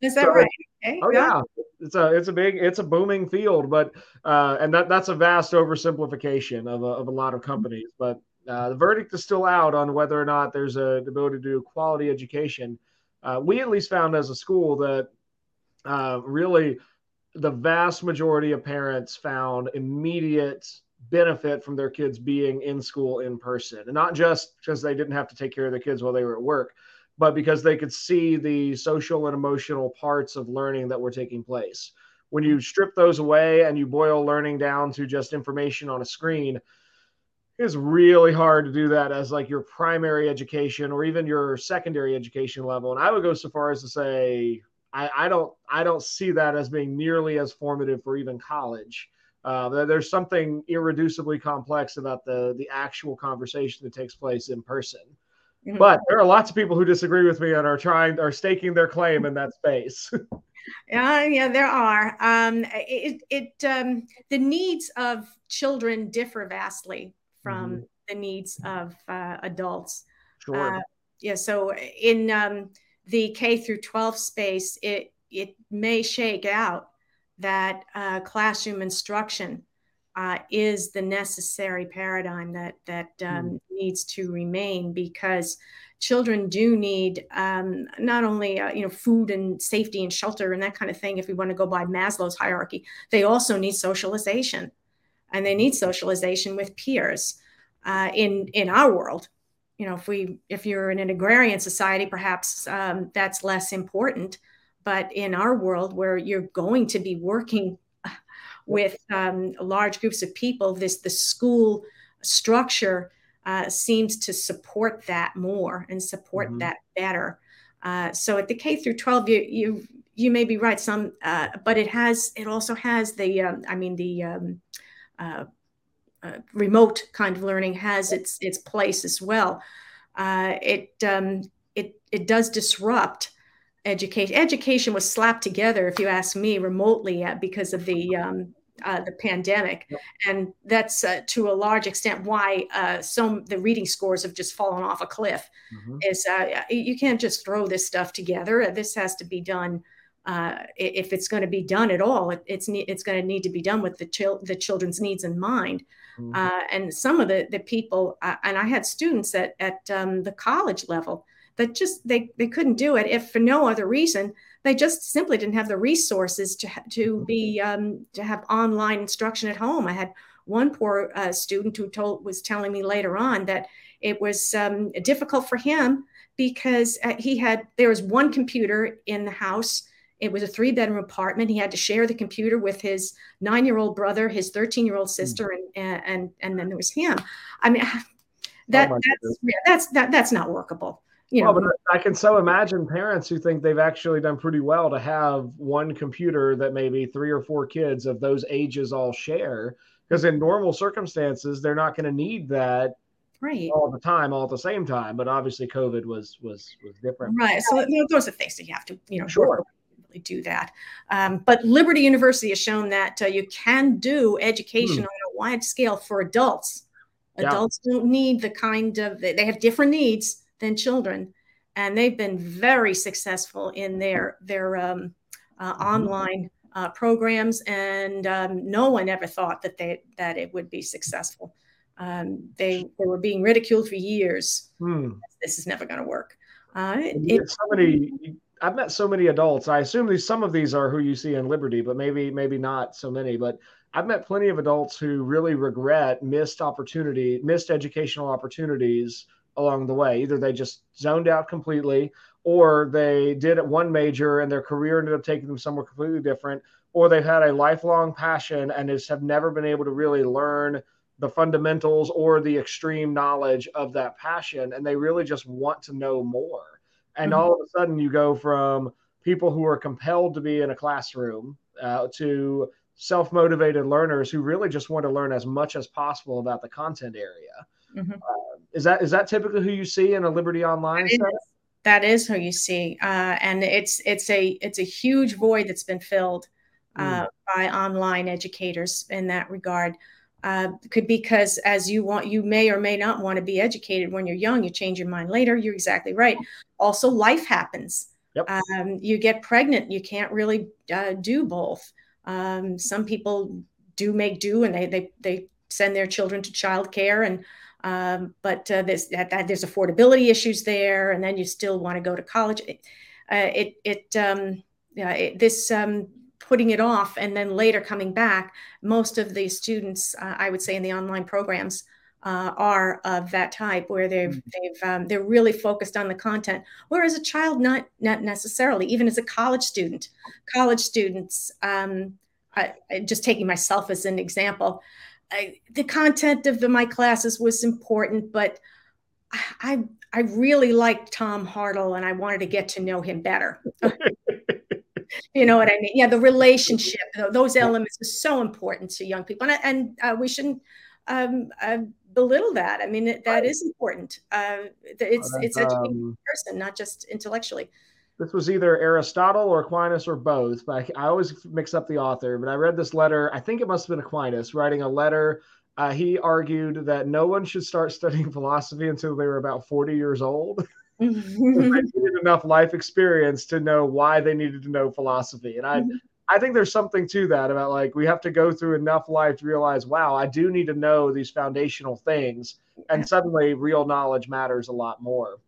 Is that so, right? Okay. Oh yeah. It's a it's a big it's a booming field, but uh, and that that's a vast oversimplification of a, of a lot of companies. But uh, the verdict is still out on whether or not there's a the ability to do quality education. Uh, we at least found as a school that uh, really the vast majority of parents found immediate benefit from their kids being in school in person. And not just because they didn't have to take care of their kids while they were at work but because they could see the social and emotional parts of learning that were taking place. When you strip those away and you boil learning down to just information on a screen it's really hard to do that as like your primary education or even your secondary education level. And i would go so far as to say I, I don't i don't see that as being nearly as formative for even college uh, there's something irreducibly complex about the the actual conversation that takes place in person. Mm-hmm. But there are lots of people who disagree with me and are trying are staking their claim in that space. yeah, yeah, there are. Um, it it um, the needs of children differ vastly from mm-hmm. the needs of uh, adults. Sure. Uh, yeah. So in um, the K through 12 space, it it may shake out that uh, classroom instruction uh, is the necessary paradigm that that um, mm. needs to remain because children do need um, not only uh, you know food and safety and shelter and that kind of thing if we want to go by Maslow's hierarchy they also need socialization. And they need socialization with peers uh, in in our world. You know if we if you're in an agrarian society perhaps um, that's less important but in our world, where you're going to be working with um, large groups of people, this the school structure uh, seems to support that more and support mm-hmm. that better. Uh, so at the K through 12, you you you may be right some, uh, but it has it also has the um, I mean the um, uh, uh, remote kind of learning has its its place as well. Uh, it um, it it does disrupt education. Education was slapped together, if you ask me, remotely uh, because of the um, uh, the pandemic, and that's uh, to a large extent why uh, some the reading scores have just fallen off a cliff. Mm-hmm. Is uh, you can't just throw this stuff together. This has to be done. Uh, if it's going to be done at all, it, it's it's going to need to be done with the chil- the children's needs in mind. Mm-hmm. and some of the the people, and I had students at at um, the college level that just they they couldn't do it if for no other reason they just simply didn't have the resources to to be um, to have online instruction at home. I had one poor uh, student who told was telling me later on that it was um, difficult for him because uh, he had there was one computer in the house. It was a three bedroom apartment. He had to share the computer with his nine year old brother, his thirteen year old sister, and and and then there was him. I mean, that oh that's yeah, that's that that's not workable you know, well, I can so imagine parents who think they've actually done pretty well to have one computer that maybe three or four kids of those ages all share. Because in normal circumstances, they're not going to need that right all the time, all at the same time. But obviously, COVID was was was different. Right. So you know, those are things that you have to you know sure. Really do that. Um, but Liberty University has shown that uh, you can do education hmm. on a wide scale for adults. Adults yeah. don't need the kind of they have different needs than children, and they've been very successful in their their um, uh, mm-hmm. online uh, programs, and um, no one ever thought that they that it would be successful. Um, they they were being ridiculed for years. Hmm. This is never going to work. Uh, it, so many. I've met so many adults. I assume these some of these are who you see in Liberty, but maybe maybe not so many. But I've met plenty of adults who really regret missed opportunity, missed educational opportunities along the way. Either they just zoned out completely, or they did one major and their career ended up taking them somewhere completely different, or they've had a lifelong passion and just have never been able to really learn the fundamentals or the extreme knowledge of that passion and they really just want to know more and mm-hmm. all of a sudden you go from people who are compelled to be in a classroom uh, to self-motivated learners who really just want to learn as much as possible about the content area mm-hmm. uh, is that is that typically who you see in a liberty online that is, that is who you see uh, and it's it's a it's a huge void that's been filled mm. by online educators in that regard uh, could because as you want you may or may not want to be educated when you're young you change your mind later you're exactly right also life happens yep. um, you get pregnant you can't really uh, do both um, some people do make do and they they, they send their children to childcare and um, but uh, there's that, that, there's affordability issues there and then you still want to go to college it uh, it, it um, yeah, it, this um, putting it off and then later coming back, most of the students, uh, I would say, in the online programs uh, are of that type where they've mm-hmm. they've um, they're really focused on the content. Whereas a child, not not necessarily, even as a college student, college students. Um, I, just taking myself as an example, I, the content of the, my classes was important, but I I really liked Tom Hartl and I wanted to get to know him better. you know what I mean? Yeah, the relationship, those elements are so important to young people, and, and uh, we shouldn't um, uh, belittle that. I mean, that right. is important. Uh, it's it's educating um, person, not just intellectually. This was either Aristotle or Aquinas or both, but I, I, always mix up the author. But I read this letter. I think it must have been Aquinas writing a letter. Uh, he argued that no one should start studying philosophy until they were about 40 years old. they needed enough life experience to know why they needed to know philosophy. And I, mm-hmm. I think there's something to that about like we have to go through enough life to realize, wow, I do need to know these foundational things, and suddenly real knowledge matters a lot more.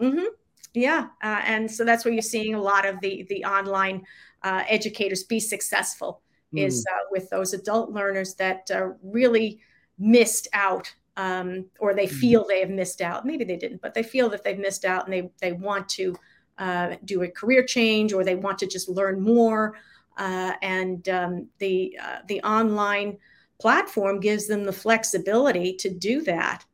Mm-hmm. Yeah, uh, and so that's where you're seeing a lot of the the online uh, educators be successful mm. is uh, with those adult learners that uh, really missed out um, or they mm-hmm. feel they have missed out. Maybe they didn't, but they feel that they've missed out and they, they want to uh, do a career change or they want to just learn more. Uh, and um, the, uh, the online platform gives them the flexibility to do that.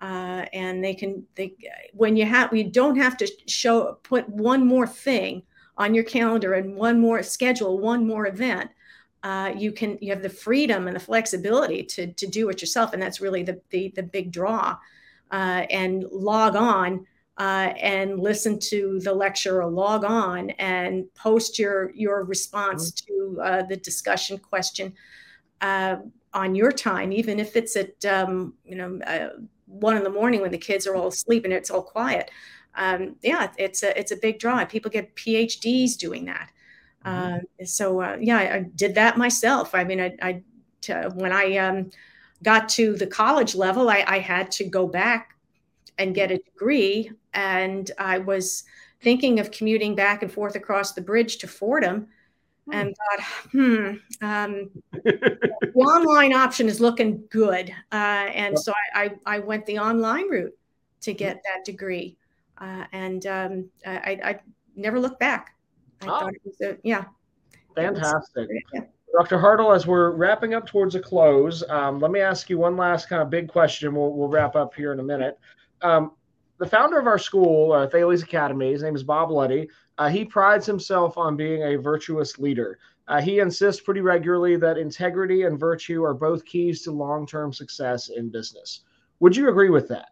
Uh, and they can, they, when you have, you don't have to show, put one more thing on your calendar and one more schedule, one more event uh, you can you have the freedom and the flexibility to to do it yourself, and that's really the the, the big draw. Uh, and log on uh, and listen to the lecture, or log on and post your your response mm-hmm. to uh, the discussion question uh, on your time, even if it's at um, you know uh, one in the morning when the kids are all asleep and it's all quiet. Um, yeah, it's a it's a big draw. People get PhDs doing that. Uh, so uh, yeah, I, I, did that myself. I mean, I, I t- when I um, got to the college level, I, I, had to go back and get a degree, and I was thinking of commuting back and forth across the bridge to Fordham. And thought, hmm, um, the online option is looking good, uh, and so I, I, went the online route to get that degree, uh, and um, I, I never looked back. I oh. thought it was a, yeah. Fantastic. Yeah. Dr. Hartl, as we're wrapping up towards a close, um, let me ask you one last kind of big question. We'll, we'll wrap up here in a minute. Um, the founder of our school, uh, Thales Academy, his name is Bob Luddy. Uh, he prides himself on being a virtuous leader. Uh, he insists pretty regularly that integrity and virtue are both keys to long term success in business. Would you agree with that?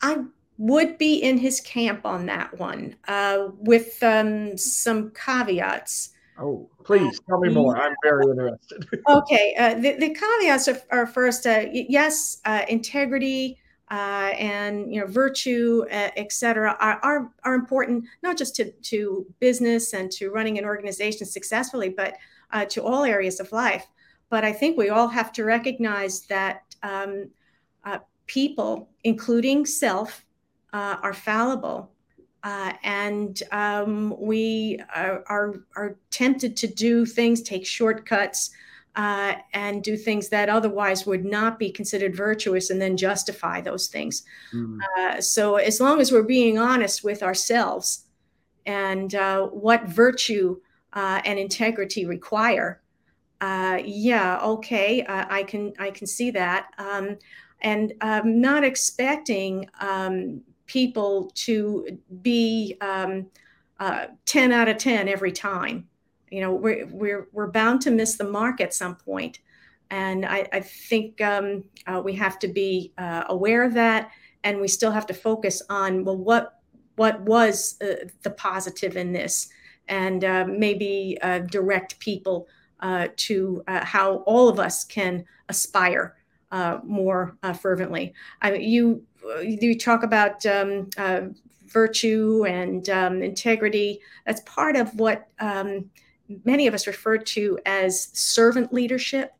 I would be in his camp on that one uh, with um, some caveats. Oh, please tell me more. I'm very interested. okay. Uh, the, the, caveats are, are first uh, yes, uh, integrity uh, and you know virtue, uh, etc., are, are are important not just to to business and to running an organization successfully, but uh, to all areas of life. But I think we all have to recognize that um, uh, people, including self, uh, are fallible. Uh, and um, we are, are, are, tempted to do things, take shortcuts, uh, and do things that otherwise would not be considered virtuous and then justify those things. Mm. Uh, so, as long as we're being honest with ourselves and uh, what virtue uh, and integrity require, uh, yeah, okay, uh, I can I can see that, um, and I'm not expecting um, people to be um, uh, ten out of ten every time. You know, we're we're we're bound to miss the mark at some point, and I, I think um, uh, we have to be uh, aware of that, and we still have to focus on well, what what was uh, the positive in this, and maybe direct people uh, to uh, how all of us can aspire uh, more uh, fervently. I mean, you you talk about um, uh, virtue and um, integrity. That's part of what um, many of us refer to as servant leadership.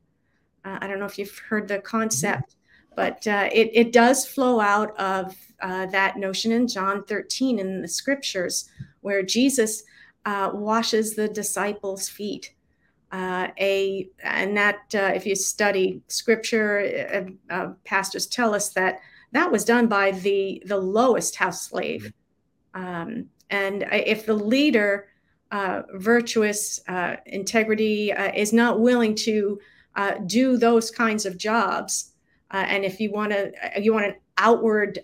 I don't know if you've heard the concept, but it, it does flow out of that notion in John 13 in the scriptures, where Jesus washes the disciples' feet. Uh, a and that uh, if you study scripture uh, uh, pastors tell us that that was done by the the lowest house slave. Um, and if the leader uh, virtuous uh, integrity is not willing to do those kinds of jobs and if you want to you want an outward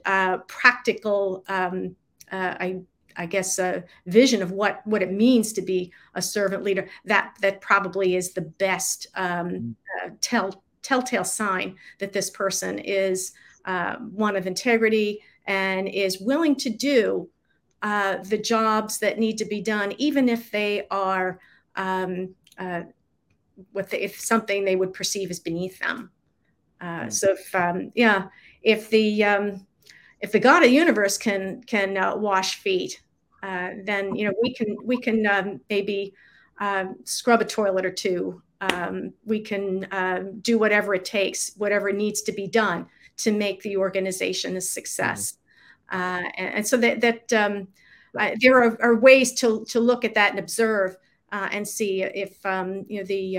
practical um, I, I guess, a vision of what what it means to be a servant leader. That that probably is the best um, mm. uh, tell telltale sign that this person is uh, one of integrity and is willing to do uh, the jobs that need to be done, even if they are um, uh, what the, if something they would perceive as beneath them. Uh, mm. So if um, yeah, if the um, if the God of the universe can can uh, wash feet, uh, then you know we can we can um, maybe um, scrub a toilet or two. Um, we can uh, do whatever it takes, whatever needs to be done to make the organization a success. Uh, and, and, so that that um, there are, are, ways to to look at that and observe uh, and see if um, you know the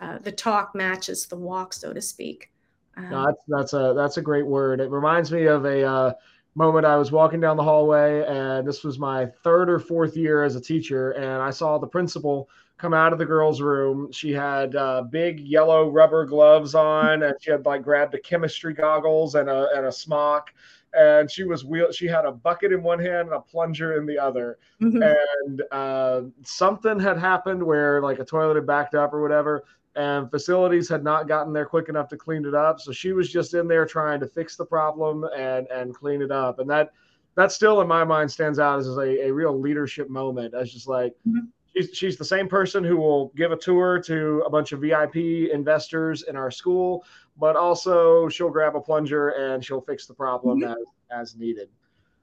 uh, the talk matches the walk, so to speak. No, that's that's a that's a great word. It reminds me of a moment I was walking down the hallway, and this was my third or fourth year as a teacher, and I saw the principal come out of the girls' room. She had uh, big yellow rubber gloves on, and she had like grabbed the chemistry goggles and a and a smock, and she was wheel. She had a bucket in one hand and a plunger in the other, mm-hmm. and uh, something had happened where like a toilet had backed up or whatever, and facilities had not gotten there quick enough to clean it up. So she was just in there trying to fix the problem and and clean it up. And that that still in my mind stands out as a, a real leadership moment. As just like mm-hmm. She's she's the same person who will give a tour to a bunch of VIP investors in our school, but also she'll grab a plunger and she'll fix the problem mm-hmm. as as needed.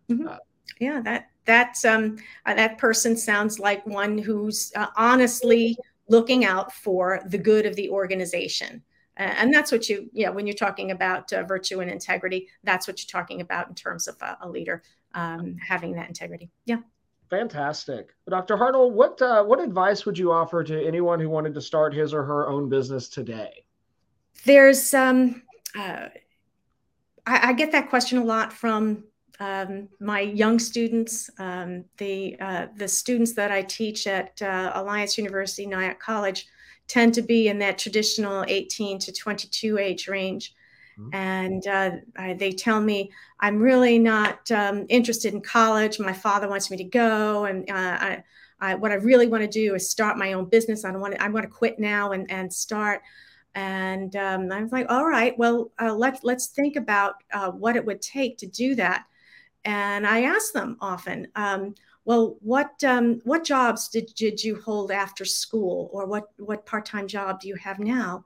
Mm-hmm. Uh, yeah, that that's um uh, that person sounds like one who's uh, honestly looking out for the good of the organization. and that's what you, yeah, when you're talking about uh, virtue and integrity, that's what you're talking about in terms of a, a leader um, having that integrity. Yeah. Fantastic, Dr. Hartl. What uh, what advice would you offer to anyone who wanted to start his or her own business today? There's, um, uh, I, I get that question a lot from um, my young students, um, the uh, the students that I teach at uh, Alliance University Nyack College, tend to be in that traditional 18 to 22 age range, mm-hmm. and uh, I, they tell me I'm really not um, interested in college. My father wants me to go, and uh, I, I, what I really want to do is start my own business. I don't want to, I want to quit now and and start. And um, I was like, all right, well, uh, let's let's think about uh, what it would take to do that and I ask them often, um, well, what um, what jobs did, did you hold after school, or what what part time job do you have now?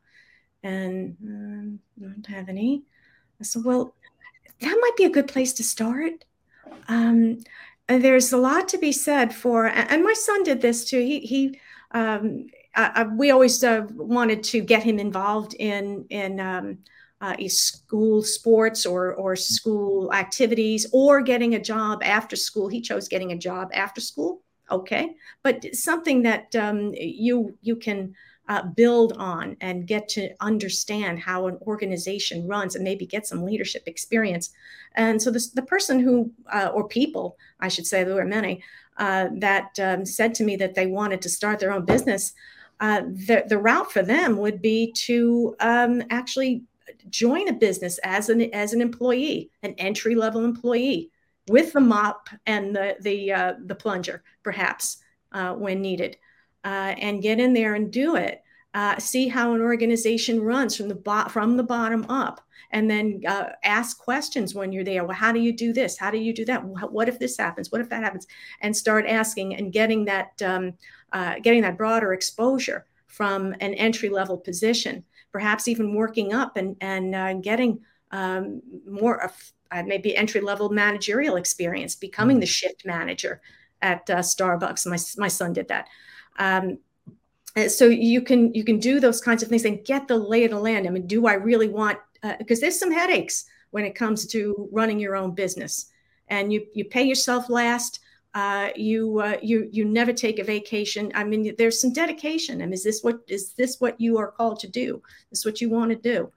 And um, I don't have any. I said, well, that might be a good place to start. Um, there's a lot to be said for, and my son did this too. He, he um, uh, we always uh, wanted to get him involved in in um, uh, school sports or or school activities or getting a job after school. He chose getting a job after school. Okay, but something that um, you you can uh, build on and get to understand how an organization runs and maybe get some leadership experience. And so this, the person who, uh, or people, I should say, there were many, uh, that um, said to me that they wanted to start their own business, uh, the, the route for them would be to um, actually join a business as an, as an employee, an entry level employee with the mop and the, the, uh, the plunger, perhaps, uh, when needed uh, and get in there and do it. Uh, see how an organization runs from the bo- from the bottom up, and then uh, ask questions when you're there. Well, how do you do this? How do you do that? What if this happens? What if that happens? And start asking and getting that um, uh, getting that broader exposure from an entry level position, perhaps even working up and and uh, getting um, more of uh, maybe entry level managerial experience, becoming mm-hmm. the shift manager at Starbucks. My my son did that. Um, so you can you can do those kinds of things and get the lay of the land. I mean, do I really want? Because uh, there's some headaches when it comes to running your own business, and you you pay yourself last. Uh, you uh, you you never take a vacation. I mean, there's some dedication. I mean, is this what is this what you are called to do? Is what you want to do?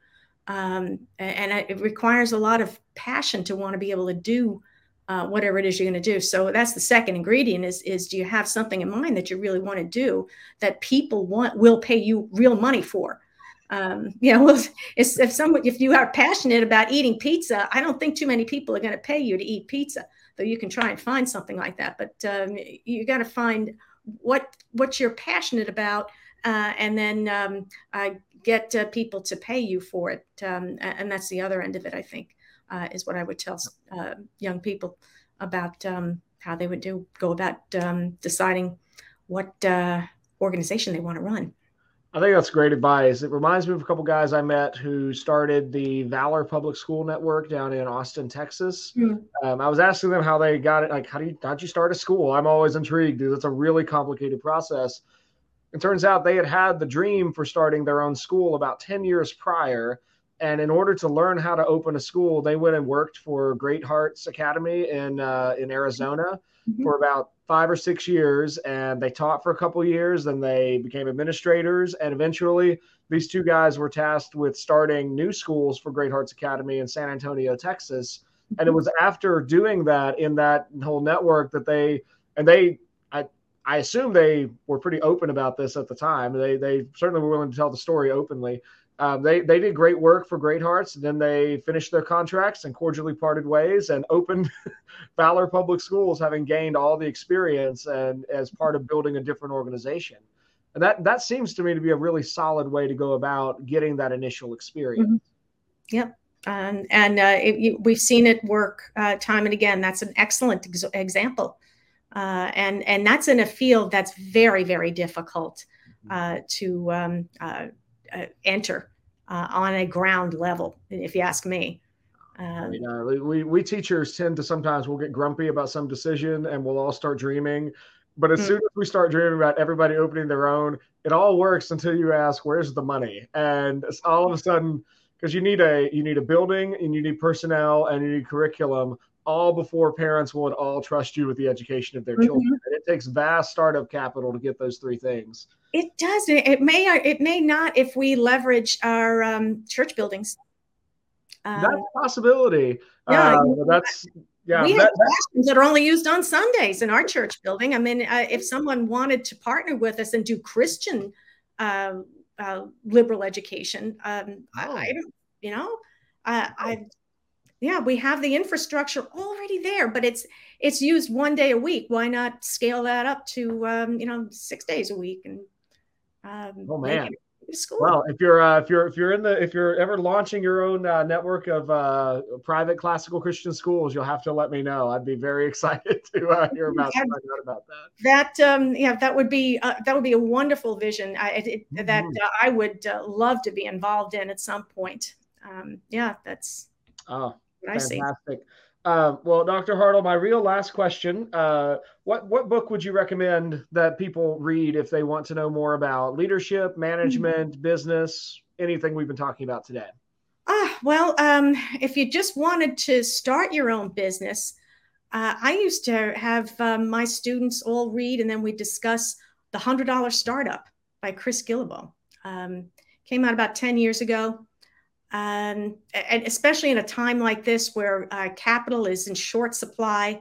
Um, and it requires a lot of passion to want to be able to do uh, whatever it is you're going to do. So that's the second ingredient is, is do you have something in mind that you really want to do that people want will pay you real money for? Um, you know, if someone if you are passionate about eating pizza, I don't think too many people are going to pay you to eat pizza. Though you can try and find something like that, but um, you got to find what what you're passionate about, uh, and then um, uh, get people to pay you for it. Um, and that's the other end of it, I think uh, is what I would tell uh, young people about um, how they would do go about um, deciding what uh, organization they want to run. I think that's great advice. It reminds me of a couple guys I met who started the Valor Public School Network down in Austin, Texas. Mm. Um, I was asking them how they got it. Like, how do you how'd you start a school? I'm always intrigued, dude. It's a really complicated process. It turns out they had had the dream for starting their own school about 10 years prior and in order to learn how to open a school, they went and worked for Great Hearts Academy in uh, in Arizona mm-hmm. for about five or six years, and they taught for a couple years. Then they became administrators, and eventually, these two guys were tasked with starting new schools for Great Hearts Academy in San Antonio, Texas. And it mm-hmm. was after doing that in that whole network that they and they I I assume they were pretty open about this at the time. They they certainly were willing to tell the story openly um, they they did great work for Great Hearts. And then they finished their contracts and cordially parted ways and opened Valor Public Schools, having gained all the experience and as part of building a different organization. And that that seems to me to be a really solid way to go about getting that initial experience. Mm-hmm. Yep. Um, and uh, it, we've seen it work uh, time and again. That's an excellent ex- example, uh, and and that's in a field that's very very difficult mm-hmm. uh, to um, uh, enter uh, on a ground level, if you ask me. Um, yeah, we, we teachers tend to sometimes we'll get grumpy about some decision and we'll all start dreaming. But as mm-hmm. soon as we start dreaming about everybody opening their own, it all works until you ask, "Where's the money?" And all of a sudden, because you need a you need a building and you need personnel and you need curriculum, all before parents would all trust you with the education of their mm-hmm. children. And it takes vast startup capital to get those three things. It does. It may. It may not if we leverage our um, church buildings. Um, that's a possibility. Yeah, uh, that's yeah. We that, have classrooms that are only used on Sundays in our church building. I mean, uh, if someone wanted to partner with us and do Christian uh, uh liberal education, um, oh. I. You know, I, I yeah we have the infrastructure already there but it's it's used one day a week why not scale that up to um, you know six days a week and um, oh man. Well, if you're uh, if you're if you're in the if you're ever launching your own uh, network of uh, private classical Christian schools, you'll have to let me know. I'd be very excited to uh, hear about yeah, about that. That um, yeah, that would be uh, that would be a wonderful vision. I, it, mm-hmm. That uh, I would uh, love to be involved in at some point. Um, yeah, that's. Oh, what I see. Uh, well, Dr. Hartl, my real last question: uh, what what book would you recommend that people read if they want to know more about leadership, management, mm-hmm. business, anything we've been talking about today? Ah, well, um, if you just wanted to start your own business, uh, I used to have um, my students all read, and then we discuss the hundred dollar startup by Chris Guillebeau. Um, came out about ten years ago. Um, and especially in a time like this where uh, capital is in short supply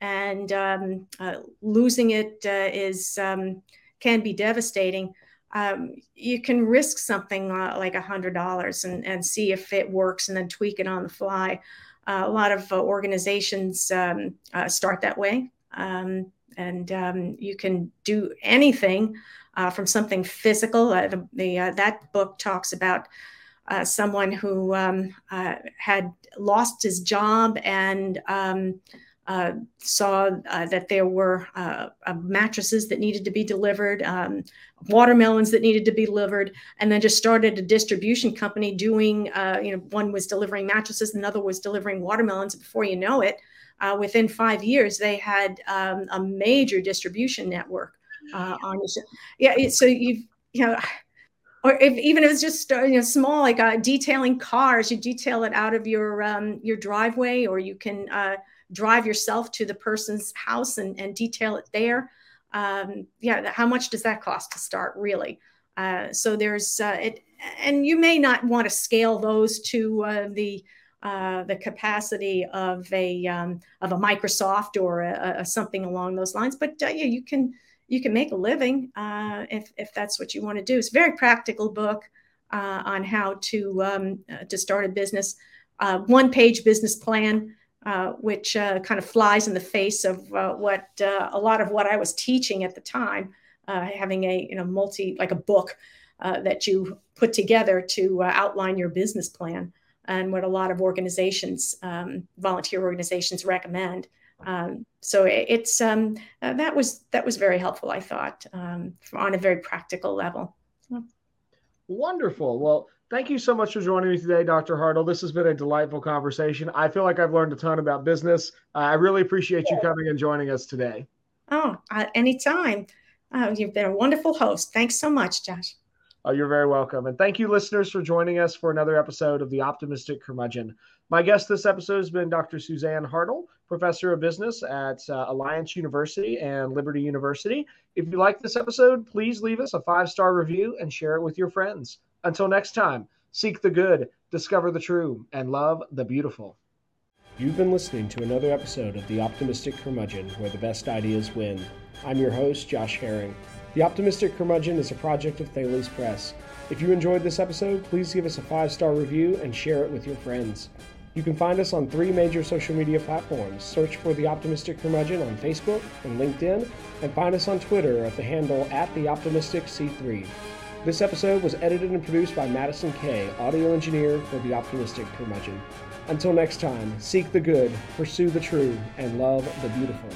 and um, uh, losing it uh, is um, can be devastating. Um, you can risk something uh, like a hundred dollars and, and see if it works and then tweak it on the fly. Uh, a lot of uh, organizations um, start that way. And you can do anything from something physical. the, the that book talks about uh, someone who um, uh, had lost his job and um, uh, saw uh, that there were uh, mattresses that needed to be delivered, um, watermelons that needed to be delivered, and then just started a distribution company doing, you know, one was delivering mattresses, another was delivering watermelons. Before you know it, within five years, they had um, a major distribution network on. Yeah, so you've you know or if, even if it's just uh, you know small like uh, detailing cars you detail it out of your um, your driveway or you can uh, drive yourself to the person's house and, and detail it there. Um, yeah how much does that cost to start really? Uh, so there's uh, it and you may not want to scale those to uh, the the capacity of a um, of a Microsoft or a, a something along those lines, but yeah, you can you can make a living uh, if, if that's what you want to do. It's a very practical book uh, on how to um, uh, to start a business. Uh, one page business plan, uh, which uh, kind of flies in the face of what a lot of what I was teaching at the time, having a you know multi like a book that you put together to outline your business plan, and what a lot of organizations, um, volunteer organizations, recommend. Um, so it's um, uh, that was that was very helpful, I thought, um, on a very practical level. Wonderful. Well, thank you so much for joining me today, Dr. Hartl. This has been a delightful conversation. I feel like I've learned a ton about business. Uh, I really appreciate you coming and joining us today. Oh, uh, anytime. Uh, you've been a wonderful host. Thanks so much, Josh. Oh, you're very welcome. And thank you, listeners, for joining us for another episode of The Optimistic Curmudgeon. My guest this episode has been Dr. Suzanne Hartl, professor of business at uh, Alliance University and Liberty University. If you like this episode, please leave us a five star review and share it with your friends. Until next time, seek the good, discover the true, and love the beautiful. You've been listening to another episode of The Optimistic Curmudgeon, where the best ideas win. I'm your host, Josh Herring. The Optimistic Curmudgeon is a project of Thales Press. If you enjoyed this episode, please give us a five star review and share it with your friends. You can find us on three major social media platforms. Search for The Optimistic Curmudgeon on Facebook and LinkedIn, and find us on Twitter at the handle at The Optimistic C3. This episode was edited and produced by Madison Kay, audio engineer for The Optimistic Curmudgeon. Until next time, seek the good, pursue the true, and love the beautiful.